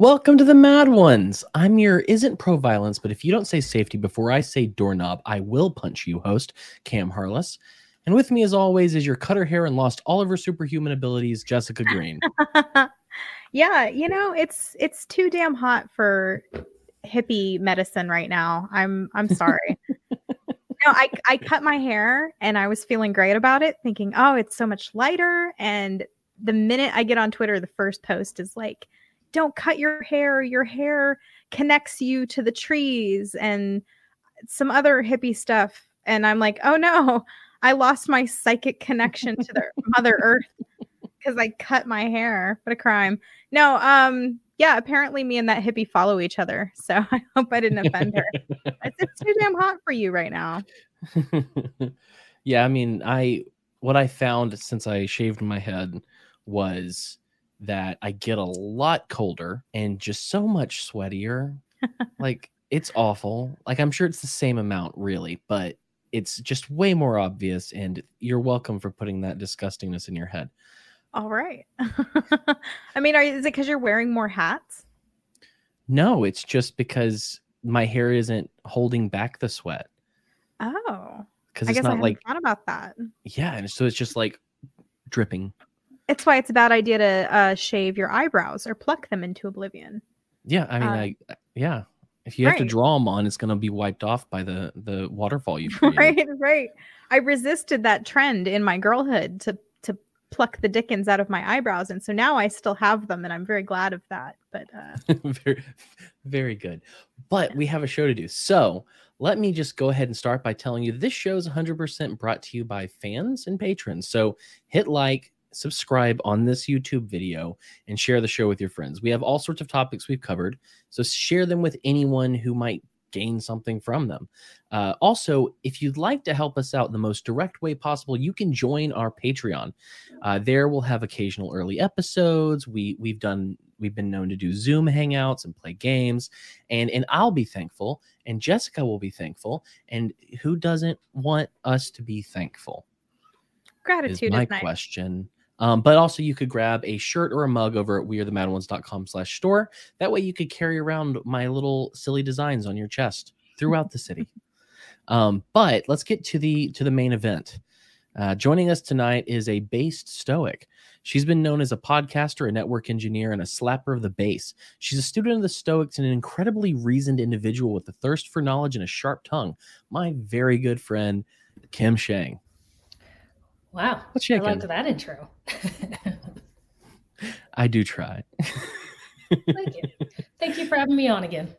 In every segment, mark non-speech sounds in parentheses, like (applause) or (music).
Welcome to the Mad Ones. I'm your isn't pro violence, but if you don't say safety before I say doorknob, I will punch you host, Cam Harless. And with me, as always, is your cutter hair and lost all of her superhuman abilities, Jessica Green. (laughs) yeah, you know, it's it's too damn hot for hippie medicine right now. I'm I'm sorry. (laughs) no, I I cut my hair and I was feeling great about it, thinking, oh, it's so much lighter. And the minute I get on Twitter, the first post is like, don't cut your hair. Your hair connects you to the trees and some other hippie stuff. And I'm like, oh no, I lost my psychic connection to the Mother Earth because I cut my hair. What a crime. No, um, yeah, apparently me and that hippie follow each other. So (laughs) I hope I didn't offend her. it's, too damn hot for you right now. (laughs) yeah, I mean, I what I found since I shaved my head was that I get a lot colder and just so much sweatier. (laughs) like it's awful. Like I'm sure it's the same amount really, but it's just way more obvious and you're welcome for putting that disgustingness in your head. All right. (laughs) I mean, are, is it because you're wearing more hats? No, it's just because my hair isn't holding back the sweat. Oh, because it's not like thought about that. Yeah, and so it's just like dripping. It's why it's a bad idea to uh, shave your eyebrows or pluck them into oblivion. Yeah, I mean, uh, I yeah. If you have right. to draw them on, it's going to be wiped off by the the waterfall you (laughs) created. right, right. I resisted that trend in my girlhood to to pluck the dickens out of my eyebrows and so now i still have them and i'm very glad of that but uh (laughs) very very good but we have a show to do so let me just go ahead and start by telling you this show is 100% brought to you by fans and patrons so hit like subscribe on this youtube video and share the show with your friends we have all sorts of topics we've covered so share them with anyone who might gain something from them. Uh, also, if you'd like to help us out the most direct way possible, you can join our Patreon. Uh, there we'll have occasional early episodes. We we've done we've been known to do Zoom hangouts and play games, and and I'll be thankful, and Jessica will be thankful, and who doesn't want us to be thankful? Gratitude is my is nice. question. Um, but also you could grab a shirt or a mug over at wearethemadones.com slash store. That way you could carry around my little silly designs on your chest throughout the city. (laughs) Um, but let's get to the to the main event. Uh, joining us tonight is a based stoic. She's been known as a podcaster, a network engineer, and a slapper of the bass. She's a student of the Stoics and an incredibly reasoned individual with a thirst for knowledge and a sharp tongue. My very good friend, Kim Schjang. Wow. What's I liked that intro. I do try. Thank you. Thank you for having me on again.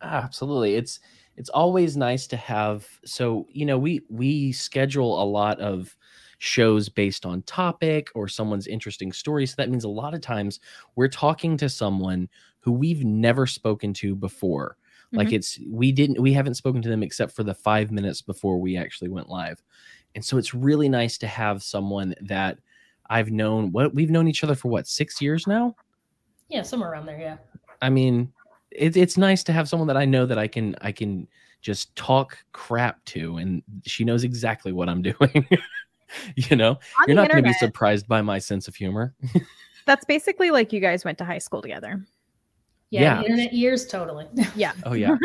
Absolutely. It's it's always nice to have so you know we we schedule a lot of shows based on topic or someone's interesting story so that means a lot of times we're talking to someone who we've never spoken to before like mm-hmm. it's we didn't we haven't spoken to them except for the 5 minutes before we actually went live and so it's really nice to have someone that I've known what we've known each other for what, six years now? Yeah, somewhere around there, yeah. I mean, it, it's nice to have someone that I know that I can I can just talk crap to and she knows exactly what I'm (laughs) doing. you know, On you're not going to be surprised by my sense of humor. (laughs) That's basically like you guys went to high school together. Yeah, yeah. internet (laughs) years, totally. Yeah. Oh yeah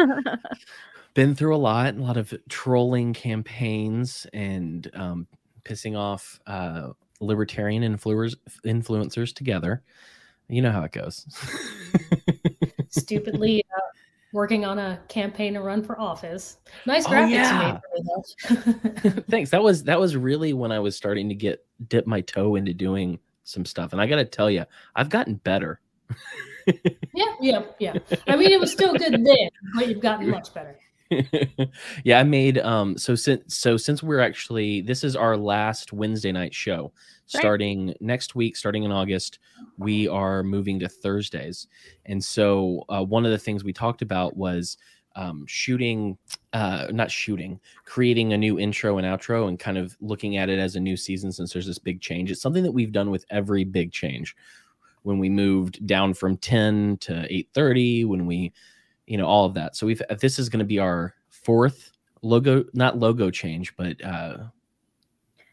been through a lot, a lot of trolling campaigns and um, pissing off uh, libertarian influencers influencers together. You know how it goes. (laughs) Stupidly uh, working on a campaign to run for office. Nice oh, graphics oh, yeah. (laughs) Thanks. That was that was really when I was starting to get dip my toe into doing some stuff, and I got to tell you, I've gotten better. yeah, yeah, yeah. I mean, it was still good then, but you've gotten much better. (laughs) yeah, I made um so since so since we're actually this is our last Wednesday night show. Starting next week, starting in August, we are moving to Thursdays. And so uh, one of the things we talked about was um, shooting, uh, not shooting, creating a new intro and outro and kind of looking at it as a new season since there's this big change. It's something that we've done with every big change. When we moved down from 10 to 8:30, when we you know all of that so we've this is going to be our fourth logo not logo change but uh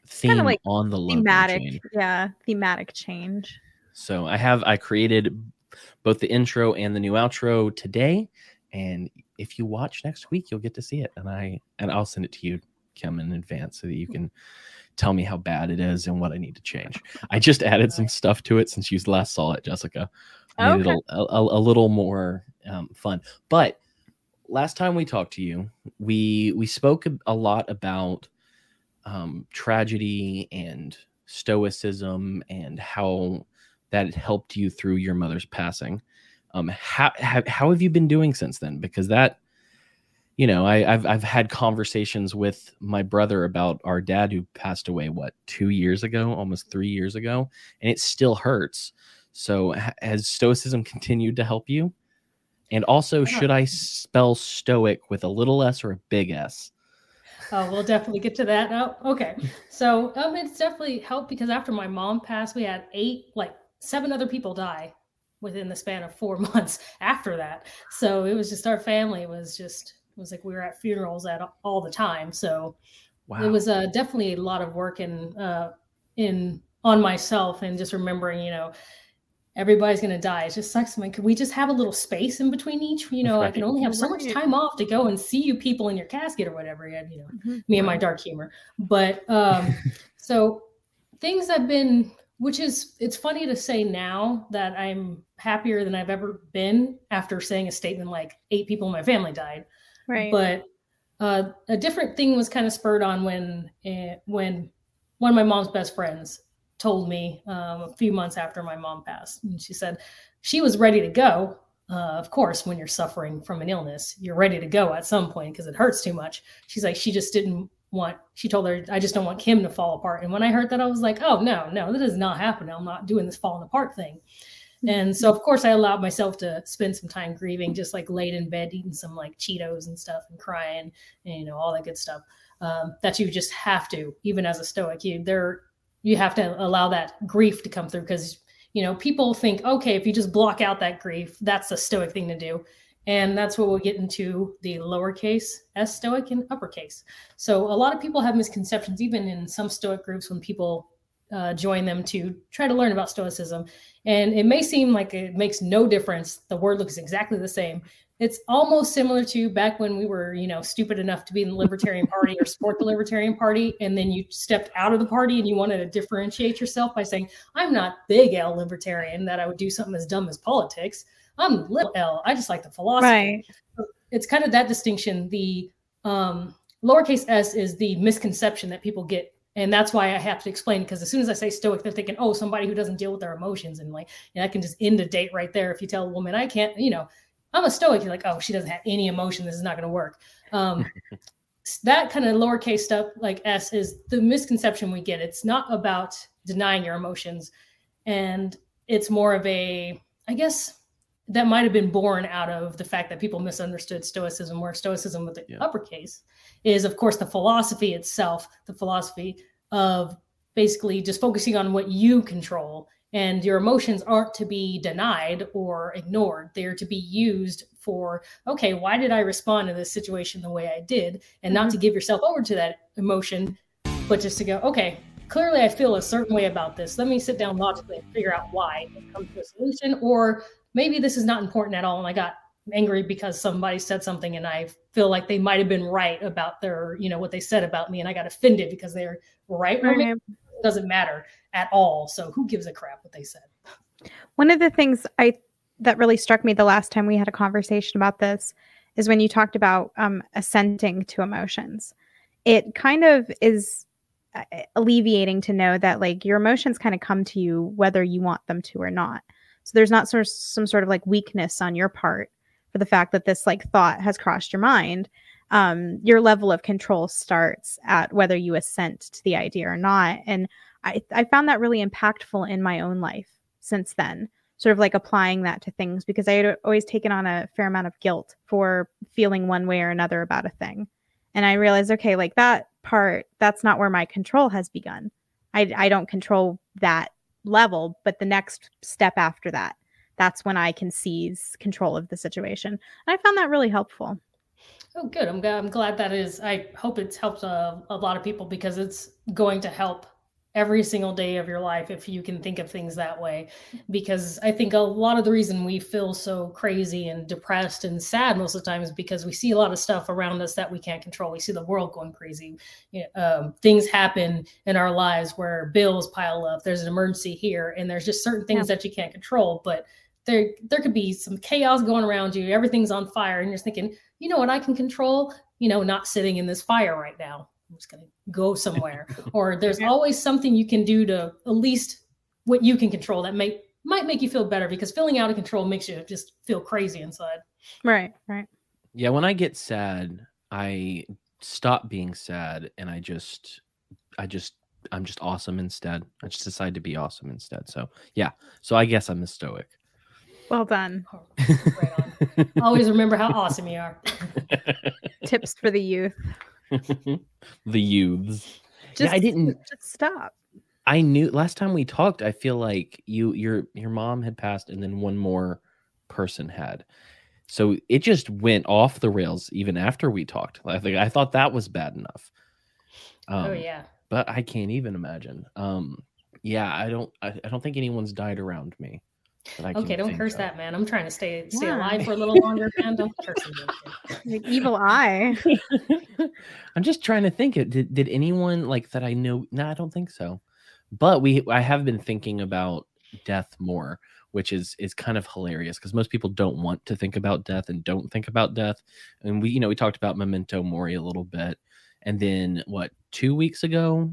theme like on the logo thematic change. yeah thematic change so i have i created both the intro and the new outro today. And if you watch next week, you'll get to see it. And I and I'll send it to you, Kim, in advance so that you can tell me how bad it is and what I need to change. I just added some stuff to it since you last saw it, Jessica. Made Okay. it a, a, a little more um, fun. But last time we talked to you, we we spoke a- lot about um, tragedy and stoicism and how that helped you through your mother's passing. Um, how, how how have you been doing since then? Because that, you know, I, I've I've had conversations with my brother about our dad who passed away what two years ago, almost three years ago, and it still hurts. So has stoicism continued to help you? And also, should I spell stoic with a little s or a big s? Oh, we'll definitely get to that. Oh, okay. So um, it's definitely helped because after my mom passed, we had eight, like seven other people die within the span of four (laughs) months after that. So it was just our family was just it was like we were at funerals at all the time. So Wow. it was uh, definitely a lot of work in uh, in on myself and just remembering, you know, everybody's gonna die. It just sucks. I'm like, could we just have a little space in between each? You know, I can only have so much time off to go and see you people in your casket or whatever. And you know, Mhm. me and my dark humor. But um, (laughs) so things I've been, which is, it's funny to say now that I'm happier than I've ever been after saying a statement like eight people in my family died. Right. But uh, a different thing was kind of spurred on when uh, when one of my mom's best friends told me um, a few months after my mom passed, and she said she was ready to go. Uh, of course, when you're suffering from an illness, you're ready to go at some point because it hurts too much. She's like, she just didn't want. She told her, I just don't want Kim to fall apart. And when I heard that, I was like, oh no, no, that is not happening. I'm not doing this falling apart thing. And so, of course, I allowed myself to spend some time grieving, just like laid in bed, eating some like Cheetos and stuff and crying, and you know, all that good stuff. Um, that you just have to, even as a Stoic, you there, you have to allow that grief to come through because you know people think, okay, if you just block out that grief, that's the Stoic thing to do, and that's what we'll get into the lowercase s Stoic and uppercase. So a lot of people have misconceptions, even in some Stoic groups, when people uh, join them to try to learn about Stoicism. And it may seem like it makes no difference. The word looks exactly the same. It's almost similar to back when we were, you know, stupid enough to be in the Libertarian Party or support the Libertarian Party, and then you stepped out of the party and you wanted to differentiate yourself by saying, "I'm not big L libertarian that I would do something as dumb as politics. I'm little L. I just like the philosophy." right. it's kind of that distinction. The um, lowercase s is the misconception that people get. And that's why I have to explain because as soon as I say stoic, they're thinking, oh, somebody who doesn't deal with their emotions. And like, and I can just end a date right there. If you tell a woman, I can't, you know, I'm a stoic, you're like, oh, she doesn't have any emotion. This is not going to work. Um, that kind of lowercase stuff, like S, is the misconception we get. It's not about denying your emotions. And it's more of a, I guess, that might have been born out of the fact that people misunderstood stoicism where stoicism with the Yeah. uppercase is of course the philosophy itself the philosophy of basically just focusing on what you control and your emotions aren't to be denied or ignored. They're to be used for okay why did i respond to this situation the way i did? And not to mm-hmm. give yourself over to that emotion but just to go okay clearly i feel a certain way about this. Let me sit down logically and figure out why and come to a solution. Or maybe this is not important at all and i got angry because somebody said something and i feel like they might have been right about their you know what they said about me and i got offended because they're right Right. Doesn't matter at all so who gives a crap what they said One of the things I that really struck me the last time we had a conversation about this is when you talked about um, assenting to emotions. It kind of is uh, alleviating to know that like your emotions kind of come to you whether you want them to or not. So there's not sort of some sort of like weakness on your part for the fact that this like thought has crossed your mind. Um, your level of control starts at whether you assent to the idea or not. And I, I found that really impactful in my own life since then sort of like applying that to things because I had always taken on a fair amount of guilt for feeling one way or another about a thing. And I realized, okay, like that part, that's not where my control has begun. I, I don't control that level, but the next step after that, that's when I can seize control of the situation. And I found that really helpful. Oh good. I'm glad i'm glad that is i hope it's helped a, a lot of people because it's going to help every single day of your life if you can think of things that way. Because i think a lot of the reason we feel so crazy and depressed and sad most of the time is because we see a lot of stuff around us that we can't control. We see the world going crazy. You know, um, things happen in our lives where bills pile up there's an emergency here and there's just certain things yeah. that you can't control but there there could be some chaos going around you. Everything's on fire and you're thinking you know what i can control you know not sitting in this fire right now I'm just going to go somewhere. (laughs) or there's always something you can do to at least what you can control that may might make you feel better because feeling out of control makes you just feel crazy inside. Right, right. Yeah, when I get sad, I stop being sad and I just I just I'm just awesome instead. I just decide to be awesome instead. So, yeah. So I guess I'm a stoic. Well done. right (laughs) Always remember how awesome you are. (laughs) Tips for the youth. (laughs) the youths. Just, yeah, I didn't just stop. I knew last time we talked. I feel like you, your, your mom had passed, and then one more person had. So it just went off the rails even after we talked. I think I thought that was bad enough. Oh, um, oh yeah. But I can't even imagine. Um, yeah, I don't. I, I don't think anyone's died around me. Okay, don't curse of. that, man. I'm trying to stay stay yeah. alive for a little longer, (laughs) man. Don't curse me. evil eye. (laughs) I'm just trying to think. It did. Did anyone like that? I know. No, I don't think so. But we, I have been thinking about death more, which is is kind of hilarious because most people don't want to think about death and don't think about death. And we, you know, we talked about memento mori a little bit, and then what? Two weeks ago,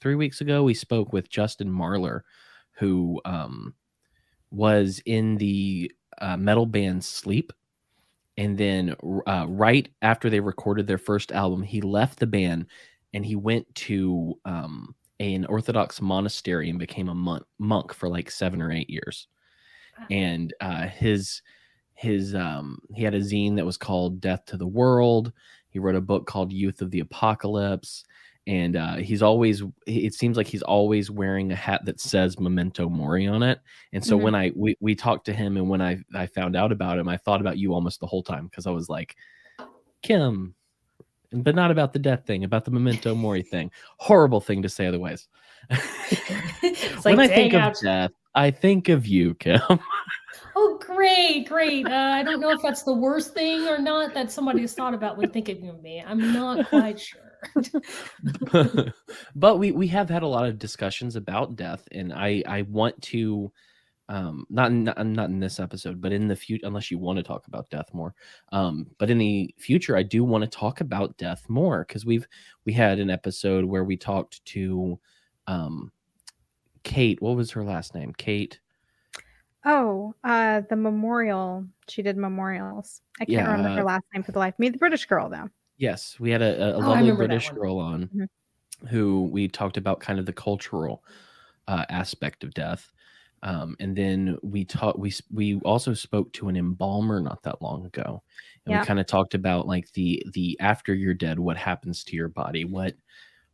three weeks ago, we spoke with Justin Marler, who um was in the uh, metal band Sleep. And then uh, right after they recorded their first album, he left the band and he went to um, an Orthodox monastery and became a monk, monk for like seven or eight years. And uh, his his um, he had a zine that was called Death to the World. He wrote a book called Youth of the Apocalypse and uh, he's always it seems like he's always wearing a hat that says memento mori on it. And so mm-hmm. when i we, we talked to him and when i i found out about him i thought about you almost the whole time because i was like kim but not about the death thing about the memento mori thing. Horrible thing to say otherwise. (laughs) Like, when i think of death i think of you kim. Oh great great. Uh, i don't know if that's the worst thing or not that somebody has thought about when thinking of me. I'm not quite sure (laughs) but we we have had a lot of discussions about death, and I I want to. Um, not, not not in this episode, but in the future, unless you want to talk about death more. Um, but in the future, I do want to talk about death more because we've we had an episode where we talked to um, Kate. What was her last name? Kate. Oh, uh, the memorial. She did memorials. I can't yeah, remember her last name for the life. Me, the British girl, though. Yes, we had a, a oh, lovely British girl on mm-hmm. who we talked about kind of the cultural uh, aspect of death. Um, and then we taught we we also spoke to an embalmer not that long ago, and yeah. we kind of talked about like the the after you're dead, what happens to your body, what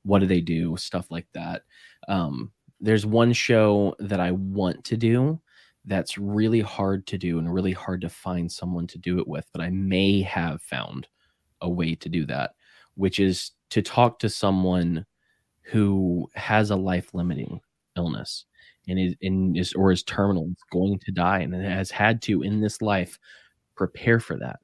what do they do, stuff like that. Um, there's one show that I want to do that's really hard to do and really hard to find someone to do it with, but I may have found a way to do that, which is to talk to someone who has a life limiting illness and is in is or is terminal, is going to die, and has had to in this life prepare for that.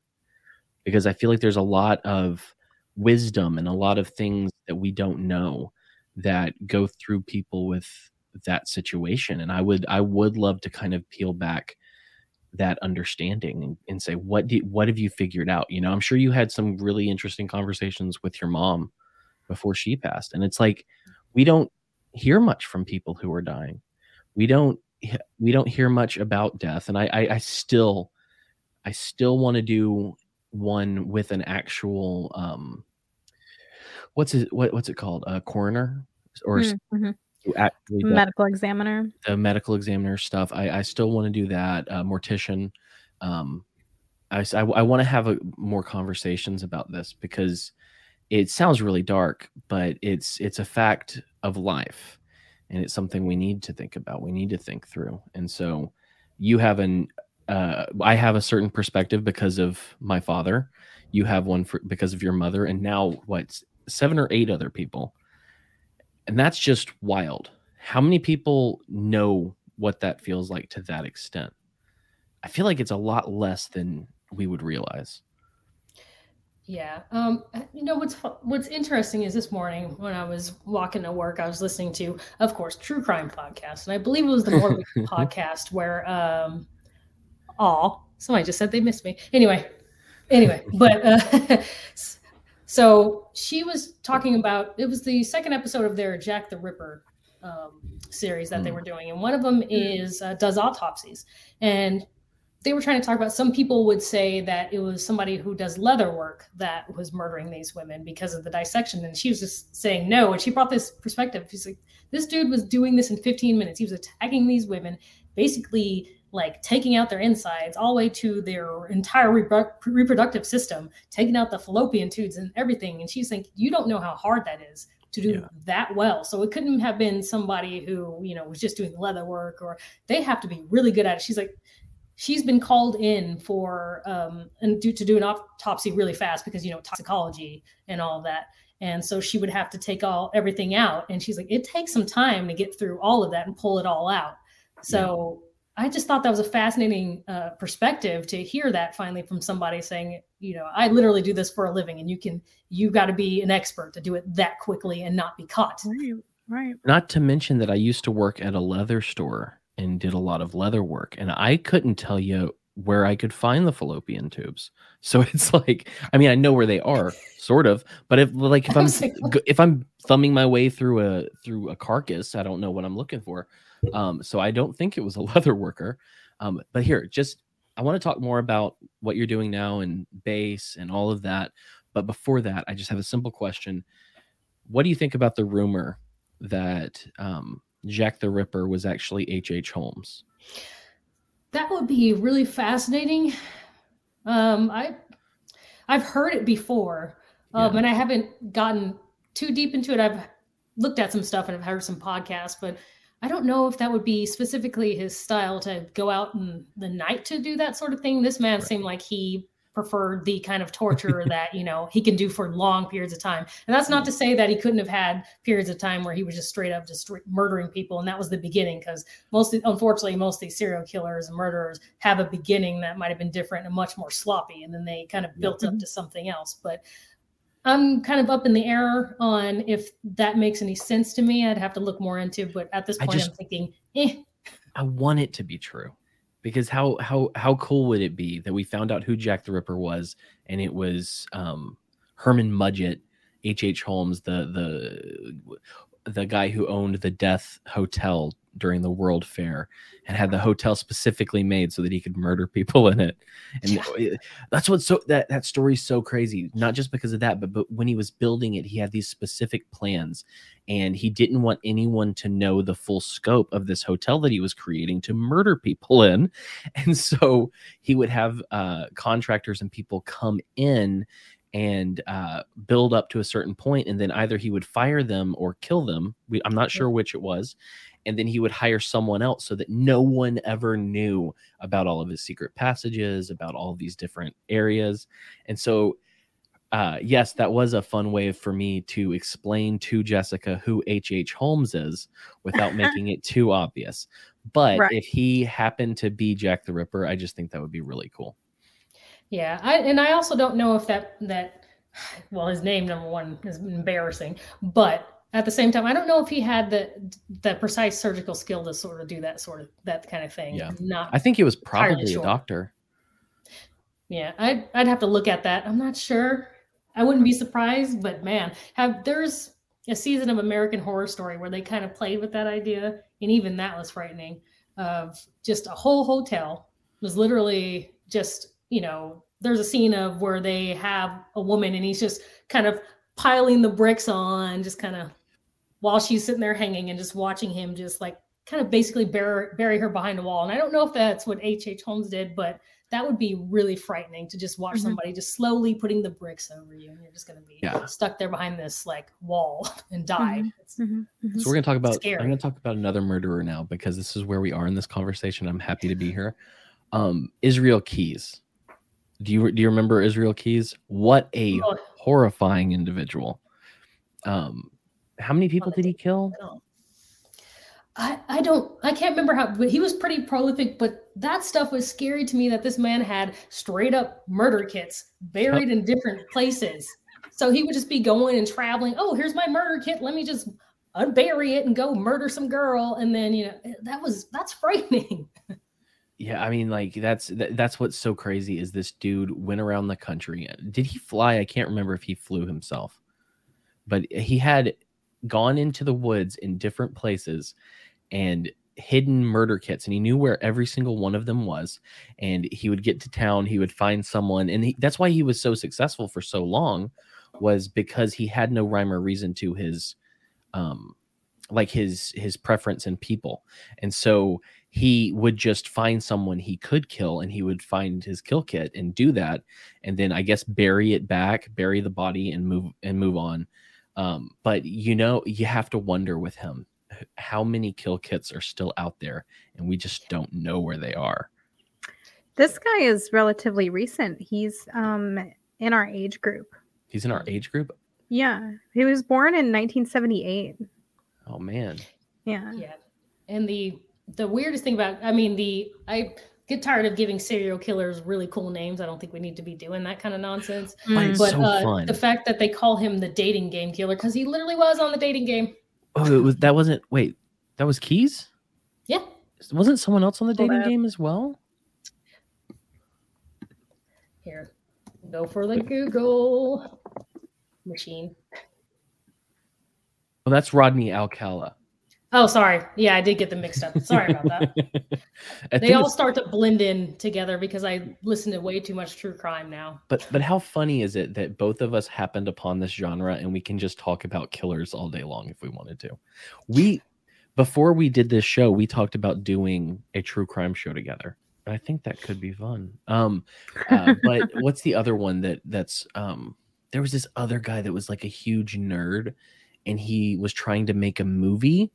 Because I feel like there's a lot of wisdom and a lot of things that we don't know that go through people with that situation and i would i would love to kind of peel back that understanding and, say what do what have you figured out? You know i'm sure you had some really interesting conversations with your mom before she passed and it's like we don't hear much from people who are dying. We don't we don't hear much about death and i i, I still i still want to do one with an actual um what's it what, what's it called? A coroner? Or mm-hmm actually medical examiner? The medical examiner stuff. I, I still want to do that uh, mortician. Um, i, I, I want to have a, more conversations about this because it sounds really dark but it's it's a fact of life and it's something we need to think about we need to think through. And so you have an uh, i have a certain perspective because of my father. You have one for because of your mother and now what seven or eight other people and that's just wild. How many people know what that feels like to that extent? I feel like it's a lot less than we would realize. Yeah. Um, you know what's what's interesting is this morning when I was walking to work, I was listening to, of course, true crime podcast, and I believe it was the (laughs) Morbid podcast where um, all somebody just said they missed me. Anyway, anyway, but uh, (laughs) so she was talking about it was the second episode of their Jack the Ripper um, series that mm. they were doing, and one of them is uh, does autopsies, and they were trying to talk about some people would say that it was somebody who does leather work that was murdering these women because of the dissection. And she was just saying no. And she brought this perspective. She's like this dude was doing this in 15 minutes. He was attacking these women basically like taking out their insides all the way to their entire reproductive system taking out the fallopian tubes and everything and she's like you don't know how hard that is to do yeah. that well. So it couldn't have been somebody who, you know, was just doing leather work or they have to be really good at it. She's like, she's been called in for um, and do, to do an autopsy really fast because you know toxicology and all of that and so she would have to take all everything out and she's like it takes some time to get through all of that and pull it all out so yeah. I just thought that was a fascinating uh, perspective to hear that finally from somebody saying you know i literally do this for a living and you can you got to be an expert to do it that quickly and not be caught. Right right. Not to mention that i used to work at a leather store and did a lot of leather work and i couldn't tell you where i could find the fallopian tubes. (laughs) So it's like i mean i know where they are sort of but if like if (laughs) i'm if i'm thumbing my way through a through a carcass i don't know what i'm looking for um so i don't think it was a (laughs) leather worker um but here just i want to talk more about what you're doing now and base and all of that but before that i just have a simple question what do you think about the rumor that um Jack the Ripper was actually H.H. H. Holmes? That would be really fascinating. Um, I I've heard it before, um, yeah. and I haven't gotten too deep into it. I've looked at some stuff and I've heard some podcasts, but I don't know if that would be specifically his style to go out in the night to do that sort of thing. This man right. seemed like he preferred the kind of (laughs) torture that you know he can do for long periods of time and that's not to say that he couldn't have had periods of time where he was just straight up just murdering people and that was the beginning because most unfortunately most of these serial killers and murderers have a beginning that might have been different and much more sloppy and then they kind of built mm-hmm. up to something else but I'm kind of up in the air on if that makes any sense to me. I'd have to look more into, but at this point, just, I'm thinking, eh. I want it to be true because how how how cool would it be that we found out who Jack the Ripper was and it was um, Herman Mudgett, H.H. H. Holmes, the the the guy who owned the Death Hotel during the World Fair and had the hotel specifically made so that he could murder people (laughs) in it. And yeah. that's what's so that that story's so crazy. Not just because of that, but but when he was building it, he had these specific plans and he didn't want anyone to know the full scope of this hotel that he was creating to murder people in. (laughs) And so he would have uh, contractors and people come in and uh, build up to a certain point, and then either he would fire them or kill them. We, I'm not sure which it was. And then he would hire someone else so that no one ever knew about all of his secret passages, about all these different areas. And so uh, yes, that was a fun way for me to explain to Jessica who H.H. H. Holmes is without (laughs) making it too obvious. But right. if he happened to be Jack the Ripper, I just think that would be really cool. Yeah, I, and I also don't know if that that (sighs) well, his name number one is embarrassing, but at the same time, I don't know if he had the the precise surgical skill to sort of do that sort of that kind of thing. Yeah, not. I think he was probably a doctor. Yeah, I'd I'd have to look at that. I'm not sure. I wouldn't be surprised, but man, have there's a season of American Horror Story where they kind of played with that idea, and even that was frightening. Of just a whole hotel was literally just you know there's a scene of where they have a woman and he's just kind of piling the bricks on, just kind of while she's sitting there hanging and just watching him just like kind of basically bury, bury her behind a wall. And I don't know if that's what H.H. H. Holmes did, but that would be really frightening to just watch mm-hmm. somebody just slowly putting the bricks over you and you're just going to be yeah. stuck there behind this like wall (laughs) and die mm-hmm. mm-hmm. so we're going to talk about scary. i'm going to talk about another murderer now because this is where we are in this conversation i'm happy to be here um israel keys do you do you remember israel keys what a oh. horrifying individual um How many people did he kill? I, I don't I can't remember how but he was pretty prolific, but that stuff was scary to me that this man had straight up murder kits buried in different places. So he would just be going and traveling. Oh, here's my murder kit. Let me just unbury it and go murder some girl. And then you know that was that's frightening. (laughs) Yeah, I mean, like that's that, that's what's so crazy is this dude went around the country. Did he fly? I can't remember if he flew himself, but he had gone into the woods in different places and hidden murder kits and he knew where every single one of them was and he would get to town he would find someone and he, that's why he was so successful for so long was because he had no rhyme or reason to his um like his his preference in people. And so he would just find someone he could kill and he would find his kill kit and do that and then i guess bury it back bury the body and move and move on um, but you know you have to wonder with him how many kill kits are still out there and we just don't know where they are This guy is relatively recent. He's um in our age group. he's in our age group Yeah. He was born in 1978. oh man Yeah. Yeah. And the the weirdest thing about I mean the I get tired of giving serial killers really cool names. I don't think we need to be doing that kind of nonsense. But Mm. But so uh, the fact that they call him the dating game killer because he literally was on the dating game. oh it was that wasn't wait that was keys Yeah. wasn't someone else on the dating up. game as well Here, go for the Google machine. well that's rodney alcala Oh, sorry. Yeah, I did get them mixed up. Sorry about that. (laughs) They all start to blend in together because I listen to way too much true crime now. But but how funny is it that both of us happened upon this genre and we can just talk about killers all day long if we wanted to? We before we did this show, we talked about doing a true crime show together. And I think that could be fun. Um uh, (laughs) but what's the other one that that's um there was this other guy that was like a huge nerd and he was trying to make a movie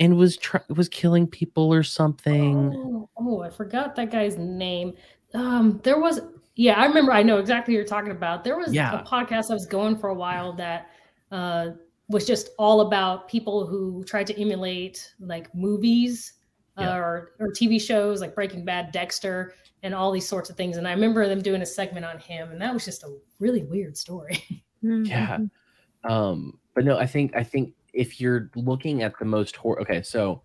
and was try- was killing people or something. Oh, oh, I forgot that guy's name. Um, there was, yeah, I remember. I know exactly what you're talking about. There was Yeah. a podcast I was going for a while that uh, was just all about people who tried to emulate like movies Yeah. uh, or or TV shows like Breaking Bad, Dexter, and all these sorts of things. And I remember them doing a segment on him, and that was just a really weird story. Yeah. Um, but no, I think I think if you're looking at the most horror, okay, so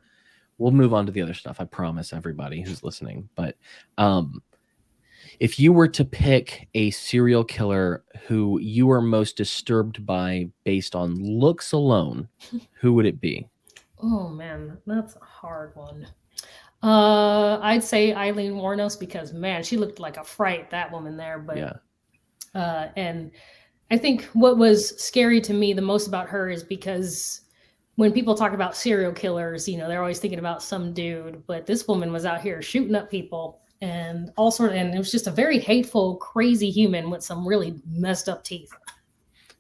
we'll move on to the other stuff. I promise everybody who's listening. But um, if you were to pick a serial killer who you are most disturbed by based on looks alone, (laughs) who would it be? Oh man, that's a hard one. Uh, I'd say Aileen Wuornos because man, she looked like a fright, that woman there. But Yeah. uh, and I think what was scary to me the most about her is because when people talk about serial killers, you know, they're always thinking about some dude, but this woman was out here shooting up people and all sort of, and it was just a very hateful, crazy human with some really messed up teeth.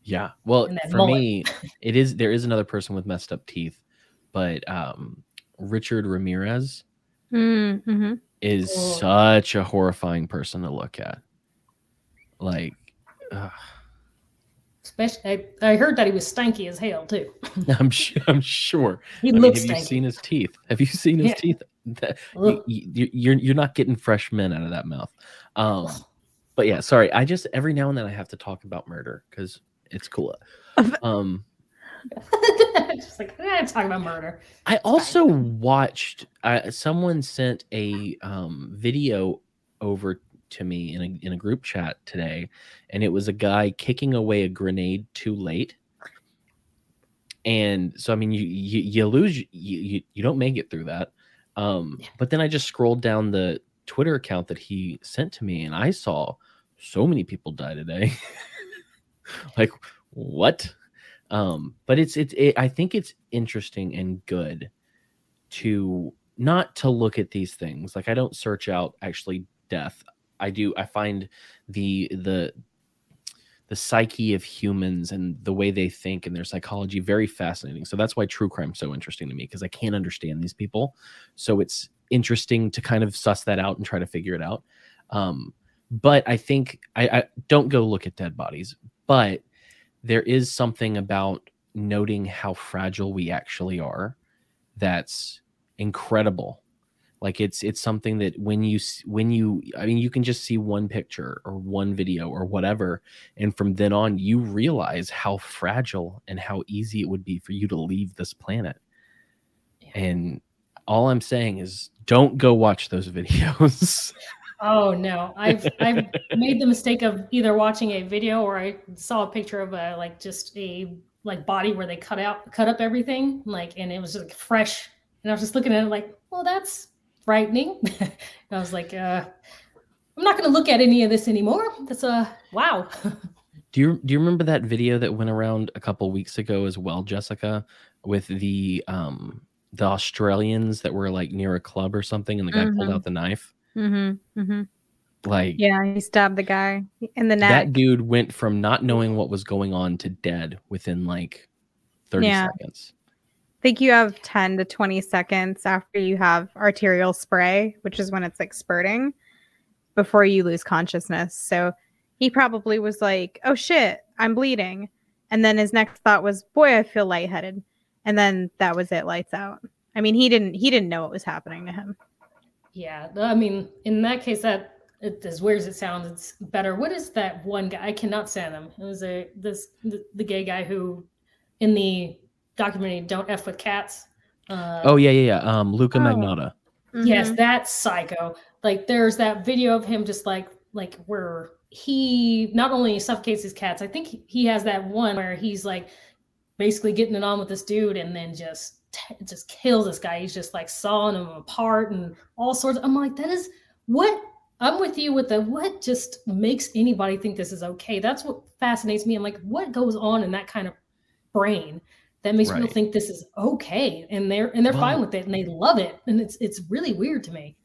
Yeah. Well, for mullet. me, (laughs) it is there is another person with messed up teeth, but um Richard Ramirez Mm-hmm. is Oh. such a horrifying person to look at. Like, ugh, Especially, I, I heard that he was stanky as hell too. (laughs) I'm sure. I'm sure. He I mean, looks have you seen his teeth? Have you seen his Yeah. teeth? That- you, you, you're you're not getting fresh men out of that mouth. Um, but yeah, sorry. I just every now and then I have to talk about murder because it's cool. (laughs) Um, (laughs) just like eh, talking about murder. I also watched. Uh, someone sent a um, video over to me in a in a group chat today, and it was a guy kicking away a grenade too late. And so, I mean, you you, you lose, you, you you don't make it through that. Um, Yeah. but then I just scrolled down the Twitter account that he sent to me, and I saw so many people die today. (laughs) like what? um but it's it's it, i think it's interesting and good to not to look at these things like i don't search out actually death i do i find the the the psyche of humans and the way they think and their psychology very fascinating. So that's why true crime's so interesting to me because i can't understand these people. So it's interesting to kind of suss that out and try to figure it out. Um but i think i, I don't go look at dead bodies but there is something about noting how fragile we actually are that's incredible like it's it's something that when you when you i mean you can just see one picture or one video or whatever and from then on you realize how fragile and how easy it would be for you to leave this planet. Yeah. and all i'm saying is don't go watch those (laughs) videos. Oh no. I've i've (laughs) made the mistake of either watching a video or i saw a picture of a like just a like body where they cut out cut up everything like and it was like fresh. And i was just looking at it like well that's frightening. (laughs) I was like, uh, I'm not going to look at any of this anymore. That's a uh, wow. (laughs) do you do you remember that video that went around a couple weeks ago as well, Jessica, with the um the Australians that were like near a club or something, and the guy mm-hmm. pulled out the knife. Mm-hmm. Mm-hmm. Like, yeah, he stabbed the guy in the neck. That dude went from not knowing what was going on to dead within like 30 yeah. seconds think you have 10 to 20 seconds after you have arterial spray, which is when it's like spurting, before you lose consciousness. So he probably was like, oh shit, I'm bleeding. And then his next thought was, boy, I feel lightheaded. And then that was it, lights out. I mean, he didn't he didn't know what was happening to him. Yeah, I mean, in that case, that it, as weird as it sounds, it's better. What is that one guy? I cannot stand him. It was a this the, the gay guy who, in the documentary "Don't F with Cats." Uh, oh yeah, yeah, yeah. Um, Luka oh. Magnotta. Mm-hmm. Yes, that's psycho. Like there's that video of him just like like where he not only suffocates his cats. I think he has that one where he's like basically getting it on with this dude and then just just kills this guy. He's just like sawing him apart and all sorts. Of, I'm like, that is what I'm with you with the what just makes anybody think this is okay. That's what fascinates me. I'm like, what goes on in that kind of brain that makes right. people think this is okay and they're and they're well, fine with it and they love it and it's it's really weird to me.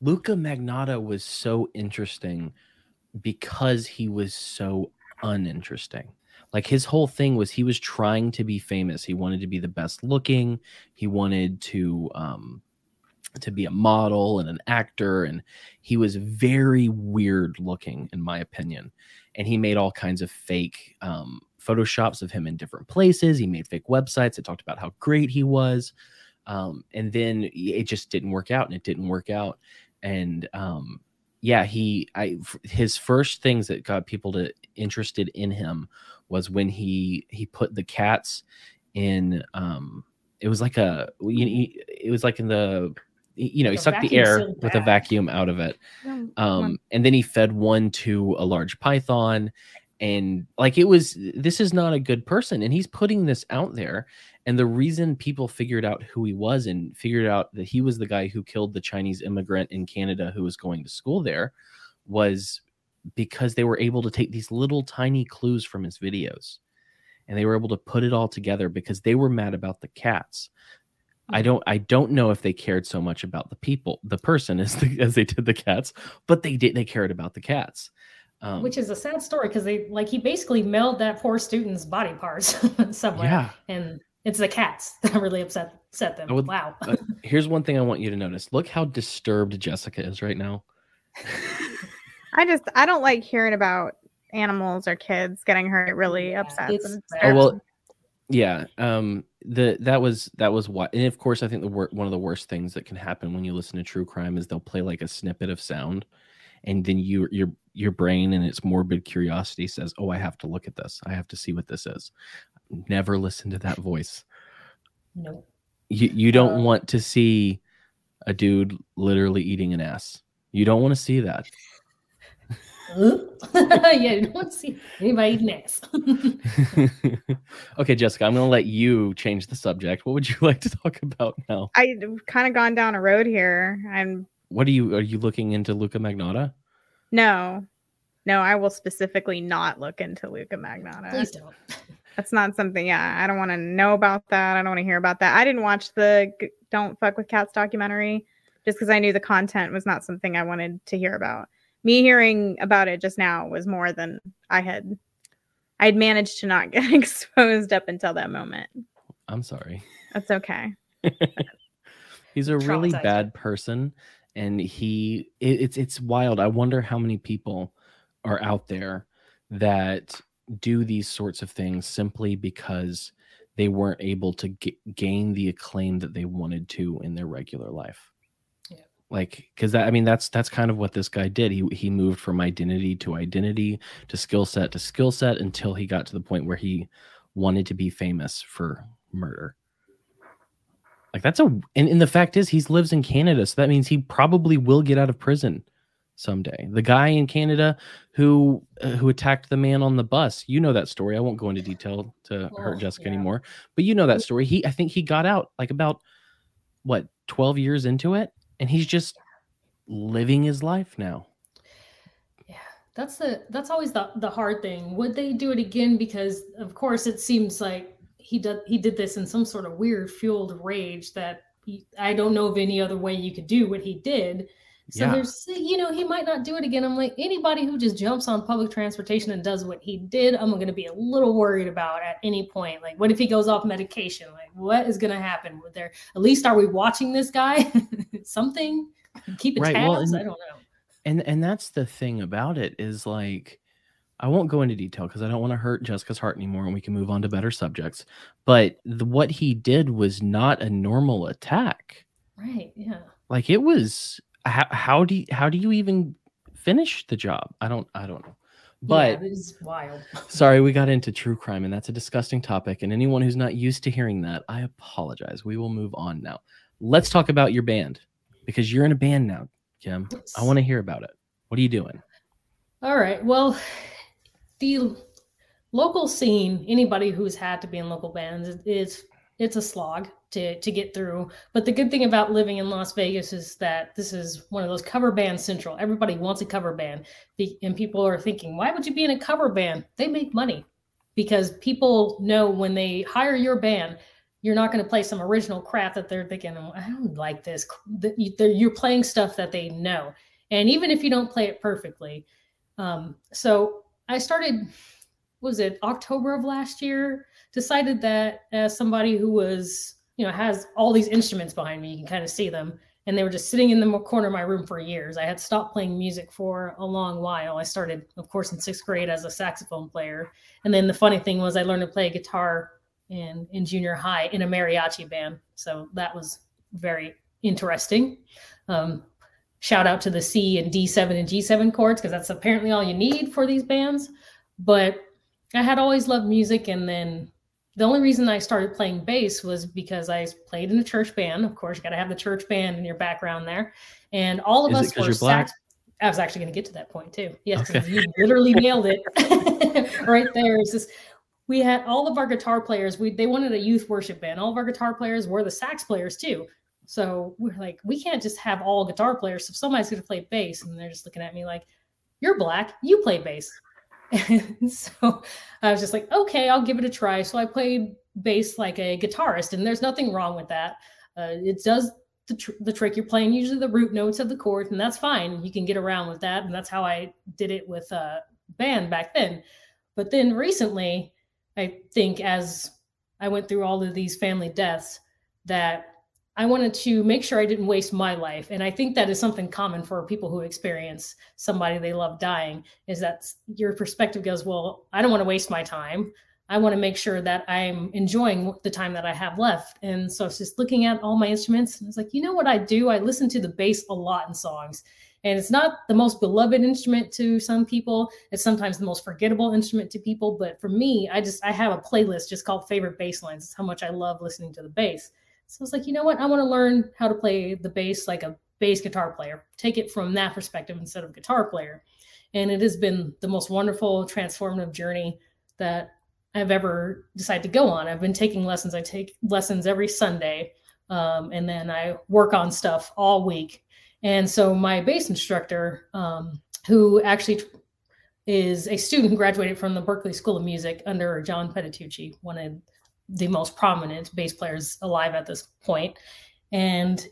Luka magnotta was so interesting because he was so uninteresting. Like his whole thing was he was trying to be famous. He wanted to be the best looking. He wanted to um to be a model and an actor and he was very weird looking in my opinion. And he made all kinds of fake um photoshops of him in different places. He made fake websites that talked about how great he was. Um, and then it just didn't work out and it didn't work out. And um, yeah, he, I, his first things that got people to interested in him was when he, he put the cats in, um, it was like a, it was like in the, you know, he sucked the air with a vacuum out of it. Um, and then he fed one to a large python and like it was this is not a good person and he's putting this out there and the reason people figured out who he was and figured out that he was the guy who killed the chinese immigrant in canada who was going to school there was because they were able to take these little tiny clues from his videos and they were able to put it all together because they were mad about the cats I don't I don't know if they cared so much about the people, the person (laughs) as the, as they did the cats, but they did they cared about the cats. Um, Which is a sad story because they like he basically mailed that poor student's body parts (laughs) somewhere. Yeah. And it's the cats (laughs) that really upset upset them. Would, wow. uh, here's one thing I want you to notice. Look how disturbed Jessica is right now. I just I don't like hearing about animals or kids getting hurt. It really yeah, upsets. Oh well, yeah. Um. The that was that was what, and of course, I think the wor- one of the worst things that can happen when you listen to true crime is they'll play like a snippet of sound, and then you your your brain and its morbid curiosity says, "Oh, I have to look at this. I have to see what this is." Never listen to that voice. No. You you don't uh, want to see a dude literally eating an ass. You don't want to see that. (laughs) yeah, you don't want to see anybody eating ass. (laughs) okay, Jessica, I'm going to let you change the subject. What would you (laughs) like to talk about now? I've kind of gone down a road here. I'm. What are you? Are you looking into Luka Magnotta? No, no, I will specifically not look into Luka Magnotta. Please don't. (laughs) That's not something. Yeah, I don't want to know about that. I don't want to hear about that. I didn't watch the "Don't Fuck with Cats" documentary just because I knew the content was not something I wanted to hear about. Me hearing about it just now was more than I had. I had managed to not (laughs) get exposed up until that moment. I'm sorry. That's okay. (laughs) He's a really bad person, and he it, it's it's wild. I wonder how many people are out there that do these sorts of things simply because they weren't able to g- gain the acclaim that they wanted to in their regular life. Yeah. Like, because I mean, that's that's kind of what this guy did. He he moved from identity to identity to skill set to skill set until he got to the point where he wanted to be famous for murder. Like that's a and, and the fact is he lives in Canada, so that means he probably will get out of prison someday. The guy in Canada who uh, who attacked the man on the bus, you know that story. I won't go into detail to Oh, hurt Jessica yeah. anymore, but you know that story. He I think he got out like about what 12 years into it and he's just living his life now. Yeah, that's the that's always the the hard thing. Would they do it again? Because of course, it seems like he did he did this in some sort of weird fueled rage that he, I don't know of any other way you could do what he did. So Yeah. there's you know he might not do it again. I'm like anybody who just jumps on public transportation and does what he did, I'm going to be a little worried about at any point. Like, what if he goes off medication? Like, what is going to happen? With there, at least are we watching this guy? (laughs) Something keep it Right, tabs. well, and- I don't know. and and that's the thing about it is like i won't go into detail because i don't want to hurt jessica's heart anymore and we can move on to better subjects but the, what he did was not a normal attack Right? Yeah. like it was how, how do you how do you even finish the job i don't i don't know but yeah, it is wild. (laughs) sorry we got into true crime and that's a disgusting topic and anyone who's not used to hearing that i apologize we will move on now let's talk about your band because you're in a band now kim i want to hear about it what are you doing All right. Well, the local scene, anybody who's had to be in local bands, is it's a slog to to get through. But the good thing about living in Las Vegas is that this is one of those cover band central. Everybody wants a cover band, and people are thinking, why would you be in a cover band? They make money because people know when they hire your band. You're not going to play some original crap that they're thinking, "Oh, I don't like this. You're playing stuff that they know. And even if you don't play it perfectly, um, so I started, was it October of last year? Decided that as somebody who was, you know, has all these instruments behind me, you can kind of see them, and they were just sitting in the corner of my room for years. I had stopped playing music for a long while. I started, of course, in sixth grade as a saxophone player, and then the funny thing was I learned to play guitar in in junior high in a mariachi band. So that was very interesting. Um, shout out to the C and D7 and G7 chords because that's apparently all you need for these bands. But I had always loved music, and then the only reason I started playing bass was because I played in a church band. Of course, you got to have the church band in your background there, and all of Is us were sax- I was actually going to get to that point too. Yes, Okay. you literally nailed it (laughs) right there. It's just we had all of our guitar players. We they wanted a youth worship band. All of our guitar players were the sax players too. So we're like, we can't just have all guitar players. So somebody's going to play bass, and they're just looking at me like, "You're black. You play bass." (laughs) And so I was just like, "Okay, I'll give it a try." So I played bass like a guitarist, and there's nothing wrong with that. Uh, it does the, tr- the trick. You're playing usually the root notes of the chord, and that's fine. You can get around with that, and that's how I did it with uh, band back then. But then recently, I think as I went through all of these family deaths, that I wanted to make sure I didn't waste my life. And I think that is something common for people who experience somebody they love dying is that your perspective goes, well, I don't want to waste my time. I want to make sure that I'm enjoying the time that I have left. And so I was just looking at all my instruments and I was like, you know what I do? I listen to the bass a lot in songs. And it's not the most beloved instrument to some people. It's sometimes the most forgettable instrument to people. But for me, I just I have a playlist just called favorite bass lines. It's how much I love listening to the bass. So I was like, you know what? I want to learn how to play the bass like a bass guitar player. Take it from that perspective instead of guitar player. And it has been the most wonderful, transformative journey that I've ever decided to go on. I've been taking lessons. I take lessons every Sunday, um, and then I work on stuff all week. And so my bass instructor, um, who actually is a student who graduated from the Berklee School of Music under John Patitucci, one of the most prominent bass players alive at this point. And